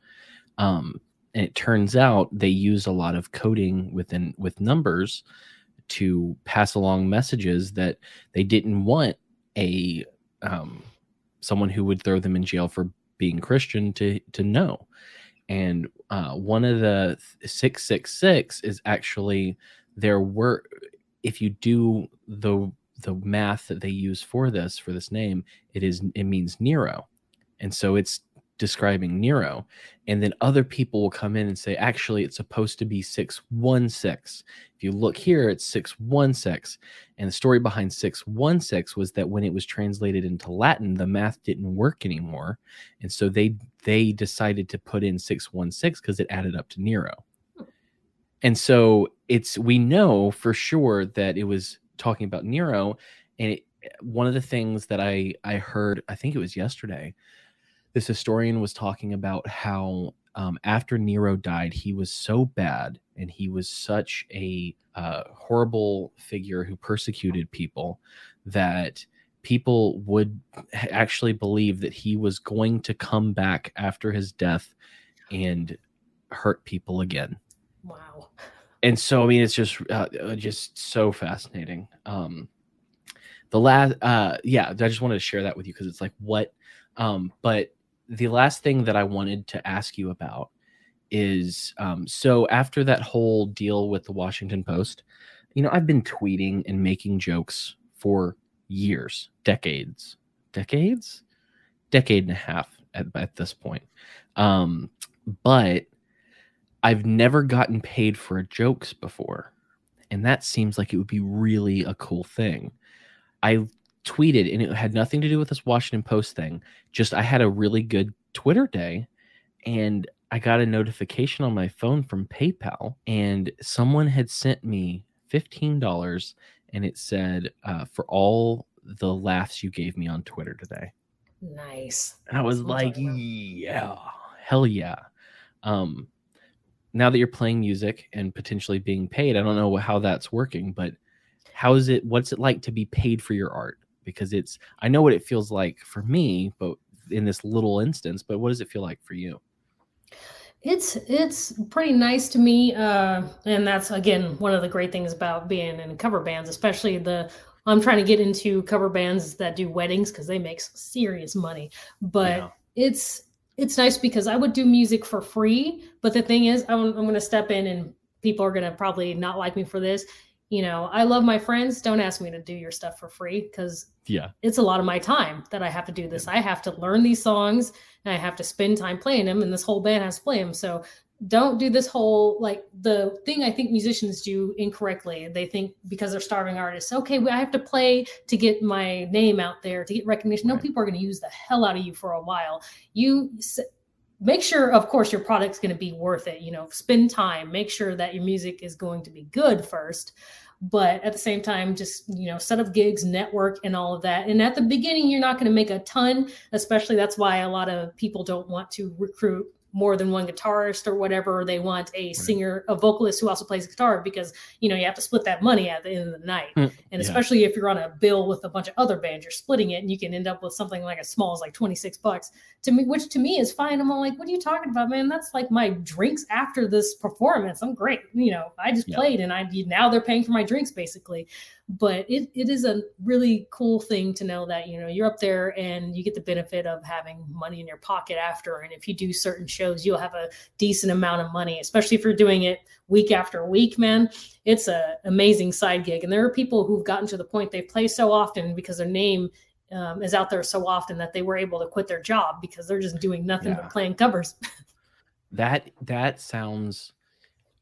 Um, and it turns out they use a lot of coding within with numbers to pass along messages that they didn't want a um, someone who would throw them in jail for being Christian to to know. And uh, one of the six six six is actually there were if you do the the math that they use for this for this name, it is it means Nero, and so it's describing Nero. And then other people will come in and say, actually, it's supposed to be 616. If you look here, it's 616. And the story behind 616 was that when it was translated into Latin, the math didn't work anymore. And so they they decided to put in 616 because it added up to Nero. And so it's we know for sure that it was talking about Nero. And it, one of the things that I I heard, I think it was yesterday, this historian was talking about how um, after Nero died, he was so bad and he was such a uh, horrible figure who persecuted people that people would actually believe that he was going to come back after his death and hurt people again. Wow. And so, I mean, it's just uh, uh just so fascinating. Um, the last, uh, yeah, I just wanted to share that with you because it's like what, um, but the last thing that I wanted to ask you about is um, so after that whole deal with the Washington Post, you know, I've been tweeting and making jokes for years, decades, decades, decade and a half at, at this point. Um, but I've never gotten paid for jokes before. And that seems like it would be really a cool thing. I tweeted, and it had nothing to do with this Washington Post thing. Just I had a really good Twitter day, and I got a notification on my phone from PayPal, and someone had sent me fifteen dollars, and it said uh, for all the laughs you gave me on Twitter today. Nice. And I was like, yeah, hell yeah. Um, now that you're playing music and potentially being paid, I don't know how that's working, but how is it? What's it like to be paid for your art? because it's I know what it feels like for me, but in this little instance, but what does it feel like for you? It's it's pretty nice to me, uh, and that's again one of the great things about being in cover bands, especially the. I'm trying to get into cover bands that do weddings because they make serious money, but yeah. it's it's nice because I would do music for free. But the thing is, I'm, I'm going to step in and people are going to probably not like me for this you know, I love my friends. Don't ask me to do your stuff for free because yeah, it's a lot of my time that I have to do this. I have to learn these songs and I have to spend time playing them, and this whole band has to play them. So don't do this whole like the thing I think musicians do incorrectly. They think because they're starving artists, okay, I have to play to get my name out there to get recognition. Right. No, people are going to use the hell out of you for a while. You make sure of course your product's going to be worth it you know spend time make sure that your music is going to be good first but at the same time just you know set up gigs network and all of that and at the beginning you're not going to make a ton especially that's why a lot of people don't want to recruit more than one guitarist or whatever. They want a singer, a vocalist who also plays guitar because you know you have to split that money at the end of the night. Mm, and especially yeah. if you're on a bill with a bunch of other bands, you're splitting it, and you can end up with something like as small as like 26 bucks to me, which to me is fine. I'm all like, what are you talking about, man? That's like my drinks after this performance. I'm great. You know, I just yeah. played, and I now they're paying for my drinks basically but it, it is a really cool thing to know that you know you're up there and you get the benefit of having money in your pocket after. And if you do certain shows you'll have a decent amount of money especially if you're doing it week after week man. It's a amazing side gig. And there are people who've gotten to the point they play so often because their name um, is out there so often that they were able to quit their job because they're just doing nothing yeah. but playing covers. (laughs) That that sounds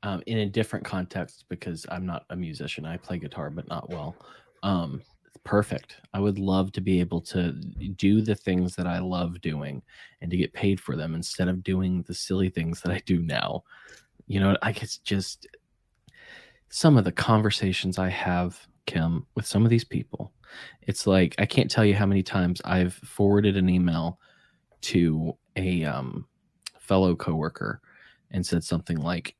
um, in a different context because I'm not a musician. I play guitar, but not well. Um, perfect. I would love to be able to do the things that I love doing and to get paid for them instead of doing the silly things that I do now. You know, I guess just some of the conversations I have, Kim, with some of these people. It's like I can't tell you how many times I've forwarded an email to a um, fellow coworker and said something like,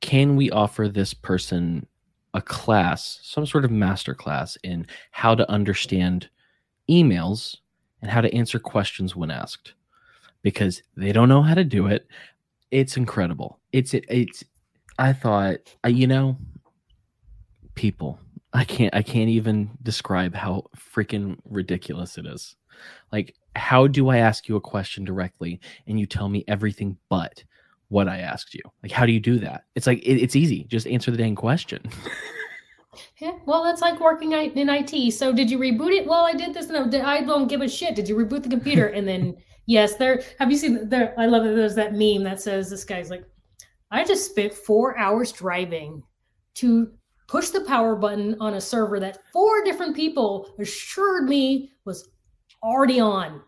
can we offer this person a class, some sort of master class in how to understand emails and how to answer questions when asked? Because they don't know how to do it. It's incredible. It's it, it's. I thought, I you know, people. I can't. I can't even describe how freaking ridiculous it is. Like how do I ask you a question directly and you tell me everything but what I asked you? Like, how do you do that? It's like, it, it's easy. Just answer the dang question. (laughs) Yeah, well, that's like working in IT. So, did you reboot it? Well, I did this. No, I don't give a shit. Did you reboot the computer? And then, (laughs) yes, there. Have you seen there? I love it. There's that meme that says this guy's like, I just spent four hours driving to push the power button on a server that four different people assured me was already on.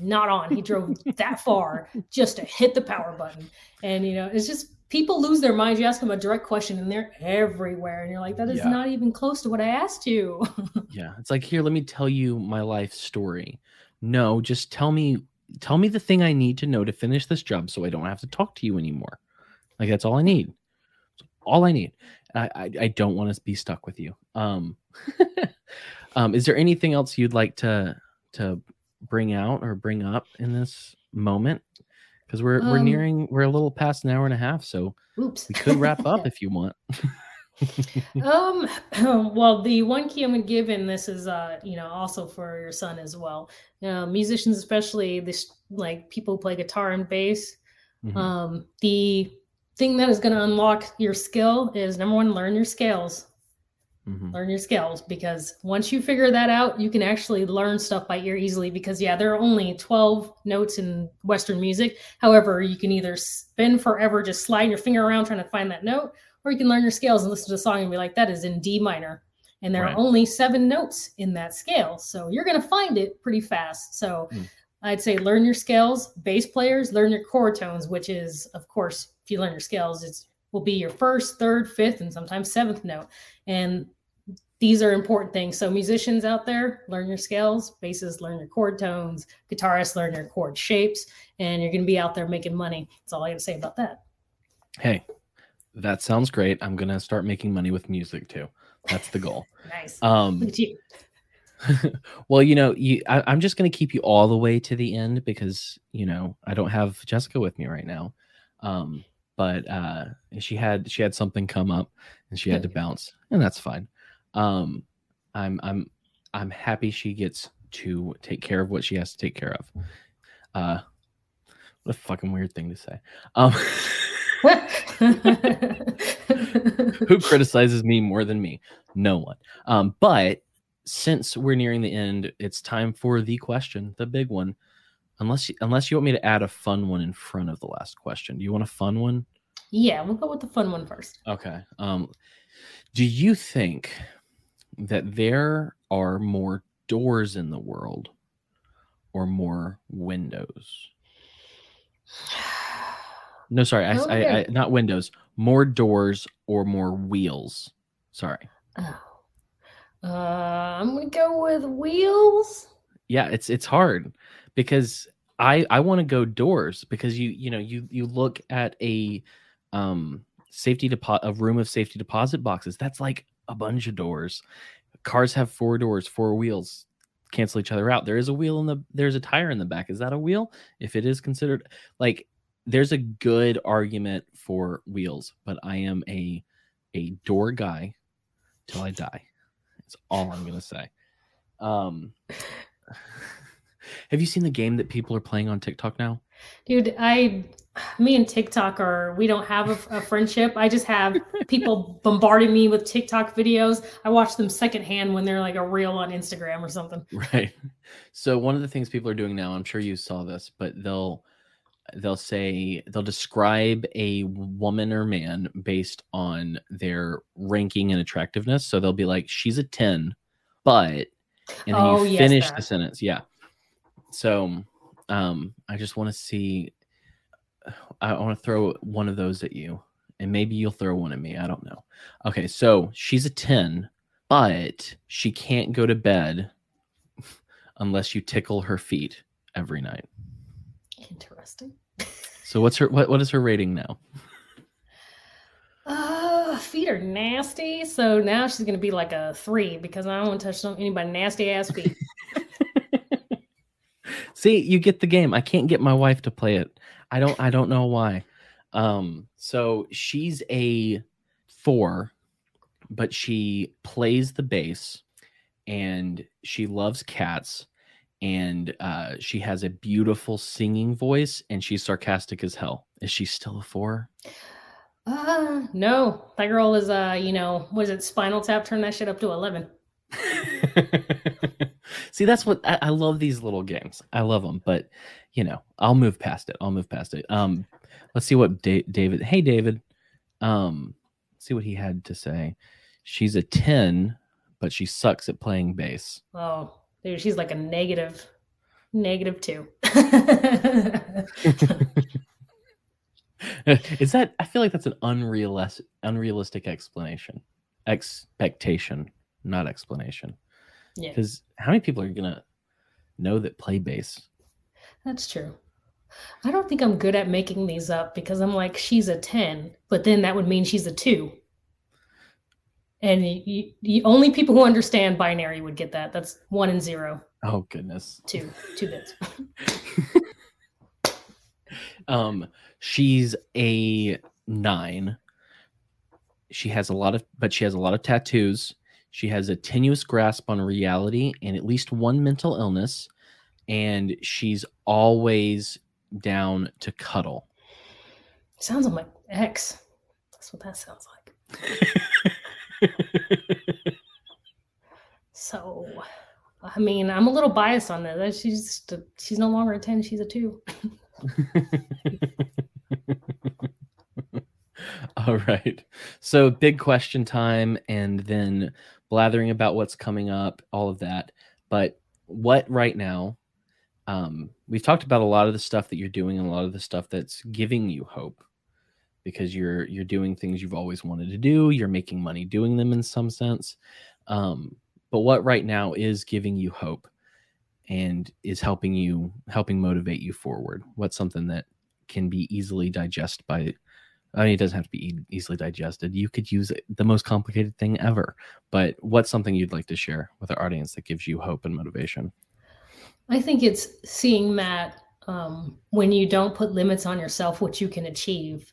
Not on. He drove that far just to hit the power button. And, you know, it's just people lose their minds. You ask them a direct question and they're everywhere. And you're like, that is yeah. not even close to what I asked you. (laughs) yeah. It's like, here, let me tell you my life story. No, just tell me, tell me the thing I need to know to finish this job so I don't have to talk to you anymore. Like that's all I need. all I need. I, I, I don't want to be stuck with you. Um, (laughs) um, is there anything else you'd like to to bring out or bring up in this moment? Because we're um, we're nearing we're a little past an hour and a half, so oops. we could wrap up (laughs) if you want. (laughs) um (clears throat) well the one key i'm gonna give in this is uh you know also for your son as well uh, musicians especially this like people who play guitar and bass mm-hmm. um the thing that is going to unlock your skill is number one, learn your scales. Mm-hmm. Learn your scales because once you figure that out, you can actually learn stuff by ear easily. Because, yeah, there are only 12 notes in Western music. However, you can either spend forever just sliding your finger around trying to find that note, or you can learn your scales and listen to the song and be like, that is in D minor. And there right. are only seven notes in that scale. So you're going to find it pretty fast. So mm. I'd say learn your scales. Bass players, learn your chord tones, which is, of course, if you learn your scales, it's will be your first, third, fifth, and sometimes seventh note. And these are important things. So musicians out there, learn your scales. Bassists, learn your chord tones. Guitarists, learn your chord shapes, and you're going to be out there making money. That's all I have to say about that. Hey, that sounds great. I'm going to start making money with music too. That's the goal. (laughs) nice. Um, (laughs) Look at you. (laughs) well, you know, you I, am just going to keep you all the way to the end because you know I don't have Jessica with me right now. Um, but uh, she had she had something come up and she had to bounce, and that's fine. Um, I'm I'm I'm happy she gets to take care of what she has to take care of. Uh, what a fucking weird thing to say. Um, (laughs) who criticizes me more than me? No one. Um, but since we're nearing the end, it's time for the question, the big one. Unless you, unless you want me to add a fun one in front of the last question. Do you want a fun one? Yeah, we'll go with the fun one first. Okay. Um, do you think that there are more doors in the world or more windows? No, sorry, I, okay. I, I, not windows. More doors or more wheels. Sorry. Oh. Uh, I'm gonna go with wheels. Yeah, it's it's hard because I I want to go doors because you you know you you look at a um safety deposit a room of safety deposit boxes that's like a bunch of doors. Cars have four doors, four wheels cancel each other out. There is a wheel in the there's a tire in the back. Is that a wheel? If it is considered like there's a good argument for wheels, but I am a a door guy till I die. That's all I'm gonna say. Um, (laughs) have you seen the game that people are playing on TikTok now? Dude, I, me and TikTok are we don't have a, a friendship. I just have people bombarding me with TikTok videos. I watch them secondhand when they're like a reel on Instagram or something. Right. So one of the things people are doing now, I'm sure you saw this, but they'll they'll say they'll describe a woman or man based on their ranking and attractiveness. So they'll be like, she's a 10, but and then oh, you yes, finish that. the sentence. Yeah. So um I just want to see I want to throw one of those at you. And maybe you'll throw one at me. I don't know. Okay, so she's a 10, but she can't go to bed (laughs) unless you tickle her feet every night. Interesting. (laughs) So what's her what what is her rating now? Uh, feet are nasty. So now she's gonna be like a three because I don't want to touch anybody nasty ass feet. (laughs) See, you get the game. I can't get my wife to play it. I don't I don't know why. Um, so she's a four, but she plays the bass and she loves cats and uh, she has a beautiful singing voice, and she's sarcastic as hell. Is she still a four? Uh, no, that girl is, uh, you know, was it Spinal Tap? Turn that shit up to 11. (laughs) (laughs) See, that's what I, I, love these little games. I love them, but you know, I'll move past it. I'll move past it. Um, let's see what da- David. Hey, David. Um, see what he had to say. She's a ten, but she sucks at playing bass. Oh, dude, she's like a negative, negative two. (laughs) Is that? I feel like that's an unrealistic, unrealistic explanation, expectation, not explanation. Yeah. Because how many people are gonna know that play bass? That's true. I don't think I'm good at making these up because I'm like she's a ten, but then that would mean she's a two. And you, you, only people who understand binary would get that. That's one and zero. Oh goodness. Two, two bits. (laughs) um, she's a nine. She has a lot of, but she has a lot of tattoos. She has a tenuous grasp on reality and at least one mental illness. And she's always down to cuddle. Sounds like my ex. That's what that sounds like. (laughs) so, I mean, I'm a little biased on that. She's she's no longer a ten; she's a two. (laughs) All right. So, big question time, and then blathering about what's coming up, all of that. But what right now? Um, we've talked about a lot of the stuff that you're doing and a lot of the stuff that's giving you hope because you're you're doing things you've always wanted to do. You're making money doing them in some sense. Um, but what right now is giving you hope and is helping you helping motivate you forward? What's something that can be easily digested by I mean, it doesn't have to be easily digested. You could use the most complicated thing ever. But what's something you'd like to share with our audience that gives you hope and motivation? I think it's seeing that um, when you don't put limits on yourself, what you can achieve.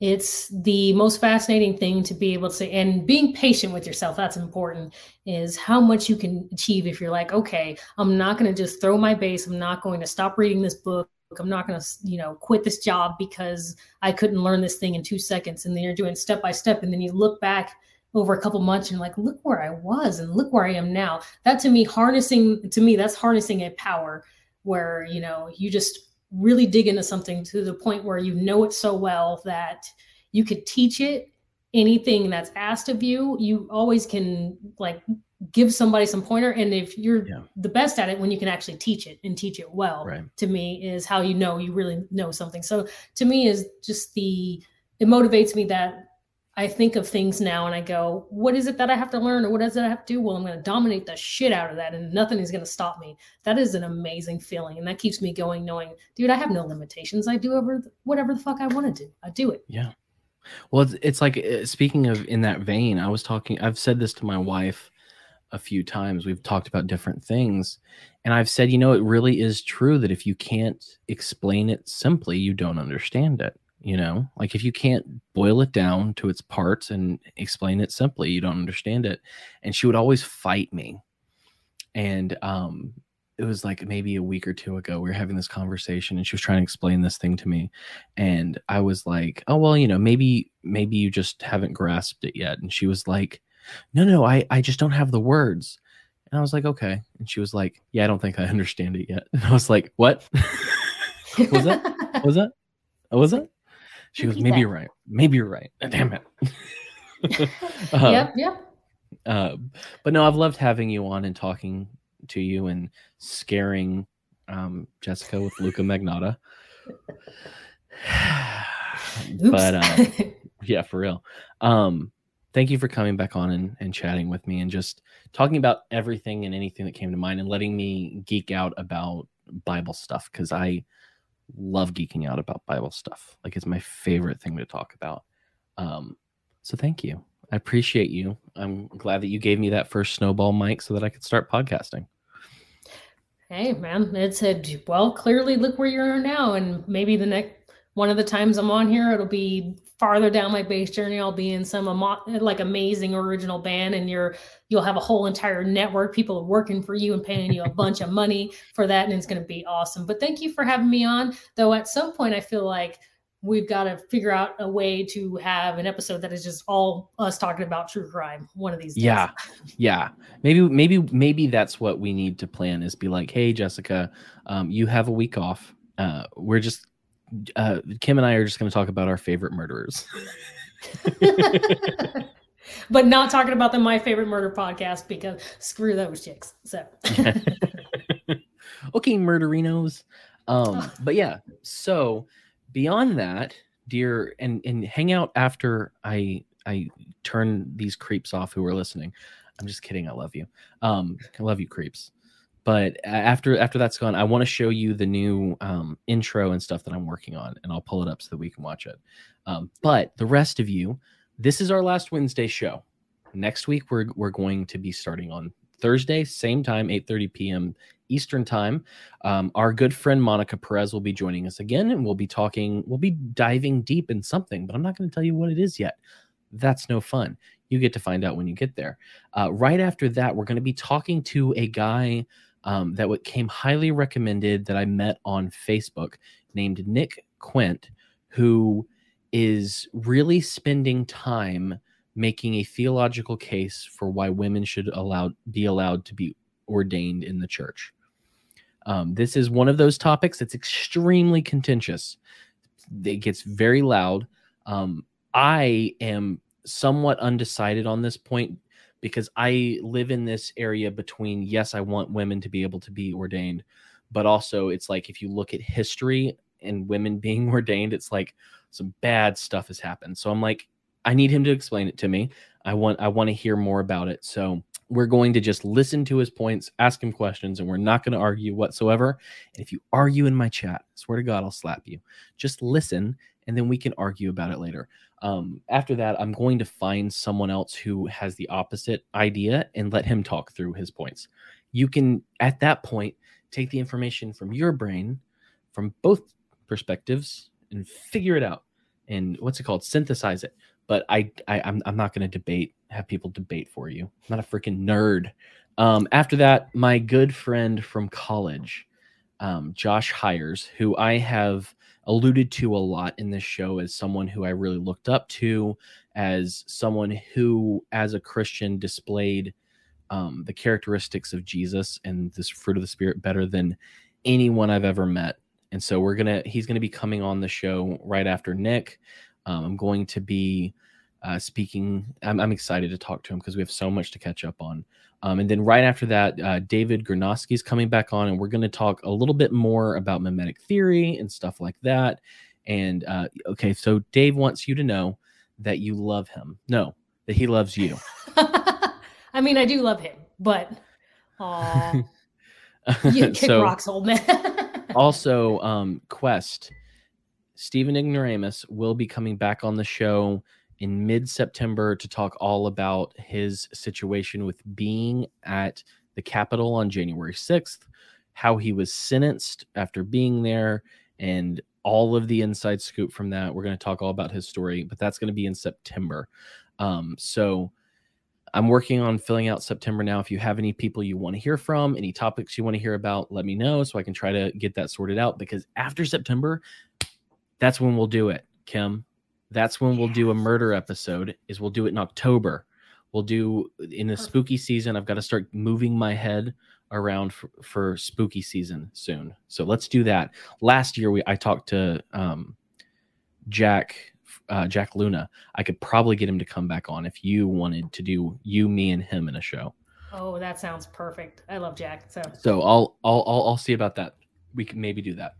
It's the most fascinating thing to be able to say, and being patient with yourself, that's important, is how much you can achieve if you're like, okay, I'm not going to just throw my bass. I'm not going to stop reading this book I'm not going to, you know, quit this job because I couldn't learn this thing in two seconds. And then you're doing step by step. And then you look back over a couple months and like, look where I was and look where I am now. That to me, harnessing, to me, that's harnessing a power where, you know, you just really dig into something to the point where you know it so well that you could teach it anything that's asked of you. You always can like give somebody some pointer and if you're yeah. the best at it when you can actually teach it and teach it well right. to me is how you know you really know something. So to me is just the it motivates me that i think of things now and i go what is it that i have to learn or what does it i have to do? Well i'm going to dominate the shit out of that and nothing is going to stop me. That is an amazing feeling and that keeps me going knowing dude i have no limitations. I do over whatever the fuck i want to do. I do it. Yeah. Well it's, it's like uh, speaking of in that vein i was talking i've said this to my wife a few times. We've talked about different things. And I've said, you know, it really is true that if you can't explain it simply, you don't understand it. You know, like if you can't boil it down to its parts and explain it simply, you don't understand it. And she would always fight me. And um, it was like maybe a week or two ago, we were having this conversation and she was trying to explain this thing to me. And I was like, oh, well, you know, maybe, maybe you just haven't grasped it yet. And she was like, no, no, I, I just don't have the words. And I was like, okay. And she was like, yeah, I don't think I understand it yet. (laughs) And I was like, what? (laughs) was that? Was that? Was that? She goes, maybe you're right. Maybe you're right. (laughs) Damn it. uh, yep, yep. Uh, but no, I've loved having you on and talking to you and scaring um, Jessica with Luka Magnotta. (sighs) but uh, yeah, for real. Um, thank you for coming back on and, and chatting with me and just talking about everything and anything that came to mind and letting me geek out about Bible stuff because I love geeking out about Bible stuff. Like it's my favorite thing to talk about. Um, so thank you. I appreciate you. I'm glad that you gave me that first snowball mic so that I could start podcasting. Hey man, it said, well, clearly look where you are now, and maybe the next one of the times I'm on here, it'll be farther down my bass journey. I'll be in some like amazing original band, and you're you'll have a whole entire network. People are working for you and paying you a bunch of money for that, and it's going to be awesome. But thank you for having me on. Though at some point, I feel like we've got to figure out a way to have an episode that is just all us talking about true crime one of these days. Yeah. Yeah. Maybe, maybe, maybe that's what we need to plan is be like, Hey, Jessica, um, you have a week off. Uh, we're just, uh, Kim and I are just going to talk about our favorite murderers. (laughs) but not talking about the My Favorite Murder podcast because screw those chicks. So, (laughs) okay, murderinos. Um, but yeah, so beyond that, dear, and and hang out after I I turn these creeps off who are listening. I'm just kidding. I love you. Um, I love you, creeps. But after after that's gone, I want to show you the new um, intro and stuff that I'm working on, and I'll pull it up so that we can watch it. Um, but the rest of you, this is our last Wednesday show. Next week we're we're going to be starting on Thursday, same time, 8:30 p.m. Eastern time. Um, our good friend Monica Perez will be joining us again, and we'll be talking. We'll be diving deep in something, but I'm not going to tell you what it is yet. That's no fun. You get to find out when you get there. Uh, right after that, we're going to be talking to a guy um, that came highly recommended that I met on Facebook named Nick Quint, who is really spending time making a theological case for why women should allowed be allowed to be ordained in the church. Um, this is one of those topics that's extremely contentious. It gets very loud. Um, I am somewhat undecided on this point because I live in this area between yes, I want women to be able to be ordained, but also it's like if you look at history and women (laughs) being ordained, it's like some bad stuff has happened. So I'm like, I need him to explain it to me. I want I want to hear more about it. So we're going to just listen to his points, ask him questions, and we're not going to argue whatsoever. And if you argue in my chat, swear to God, I'll slap you. Just listen, and then we can argue about it later. Um, after that, I'm going to find someone else who has the opposite idea and let him talk through his points. You can, at that point, take the information from your brain, from both perspectives, and figure it out. And what's it called? Synthesize it but I, I I'm, I'm not going to debate have people debate for you. I'm not a freaking nerd. Um, after that, my good friend from college, um, Josh Hires, who I have alluded to a lot in this show as someone who I really looked up to, as someone who, as a Christian, displayed um, the characteristics of Jesus and this fruit of the Spirit better than anyone I've ever met. And so we're gonna he's gonna be coming on the show right after Nick. Um, I'm going to be uh, speaking. I'm, I'm, excited to talk to him because we have so much to catch up on. Um, and then right after that, uh, David Gurnosky is coming back on, and we're going to talk a little bit more about mimetic theory and stuff like that. And uh, okay, so Dave wants you to know that you love him. No, that he loves you. (laughs) I mean, I do love him, but (laughs) aw, you kick so, rocks, old man. (laughs) also, um, Quest Stephen Ignoramus will be coming back on the show in mid September to talk all about his situation with being at the Capitol on January 6th, how he was sentenced after being there, and all of the inside scoop from that. We're going to talk all about his story, but that's going to be in September. Um, so I'm working on filling out September now. If you have any people you want to hear from, any topics you want to hear about, let me know so I can try to get that sorted out because after September, that's when we'll do it, Kim. That's when we'll do a murder episode. Is we'll do it in October. We'll do in the spooky season. I've got to start moving my head around for, for spooky season soon. So let's do that. Last year we I talked to um, Jack uh, Jack Luna. I could probably get him to come back on if you wanted to do you, me, and him in a show. Oh, that sounds perfect. I love Jack. So so I'll I'll I'll, I'll see about that. We can maybe do that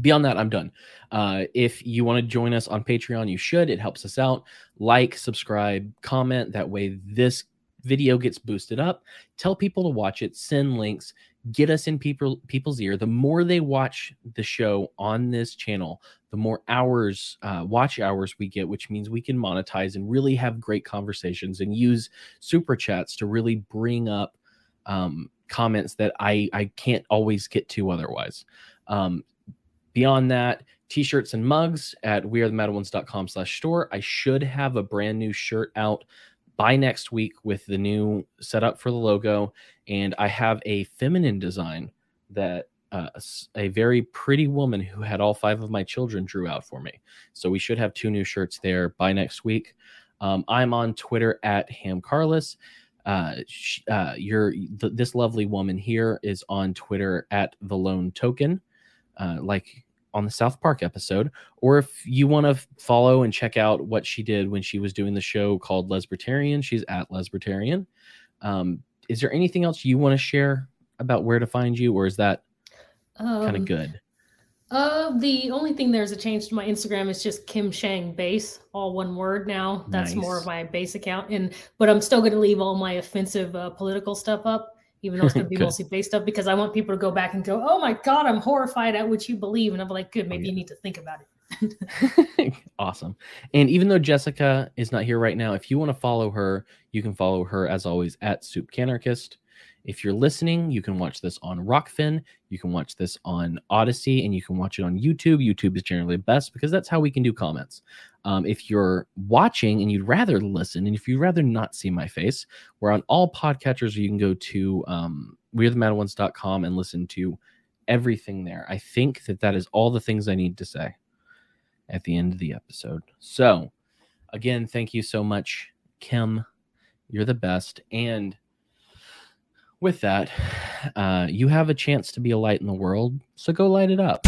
beyond that i'm done. Uh, if you want to join us on patreon you should it helps us out. Like subscribe comment that way this video gets boosted up. Tell people to watch it send links get us in people people's ear. The more they watch the show on this channel the more hours uh, watch hours we get which means we can monetize and really have great conversations and use super chats to really bring up um, comments that i i can't always get to otherwise. Um, Beyond that, t-shirts and mugs at wearethemetalones.com slash store. I should have a brand new shirt out by next week with the new setup for the logo. And I have a feminine design that uh, a very pretty woman who had all five of my children drew out for me. So we should have two new shirts there by next week. Um, I'm on Twitter at Ham Carlos. Uh, uh, you're th- this lovely woman here is on Twitter at the Lone Token, uh, like on the South Park episode. Or if you want to follow and check out what she did when she was doing the show called Lesbertarian, she's at Lesbertarian. Um, is there anything else you want to share about where to find you, or is that um, kind of good? Uh, the only thing there's a change to my Instagram is just Kim Schjang Bass, all one word now. That's nice. more of my bass account, and but I'm still going to leave all my offensive uh, political stuff up, even though it's going (laughs) to be mostly bass stuff, because I want people to go back and go, "Oh my God, I'm horrified at what you believe," and I'm like, "Good, oh, maybe oh, yeah. you need to think about it." (laughs) awesome. And even though Jessica is not here right now, if you want to follow her, you can follow her as always at Soup Canarchist. If you're listening, you can watch this on Rokfin, you can watch this on Odysee, and you can watch it on YouTube. YouTube is generally best because that's how we can do comments. Um, if you're watching and you'd rather listen, and if you'd rather not see my face, we're on all podcatchers. You can go to um, wearethemetalones.com and listen to everything there. I think that that is all the things I need to say at the end of the episode. So, again, thank you so much, Kim. You're the best. And with that, uh, you have a chance to be a light in the world, so go light it up.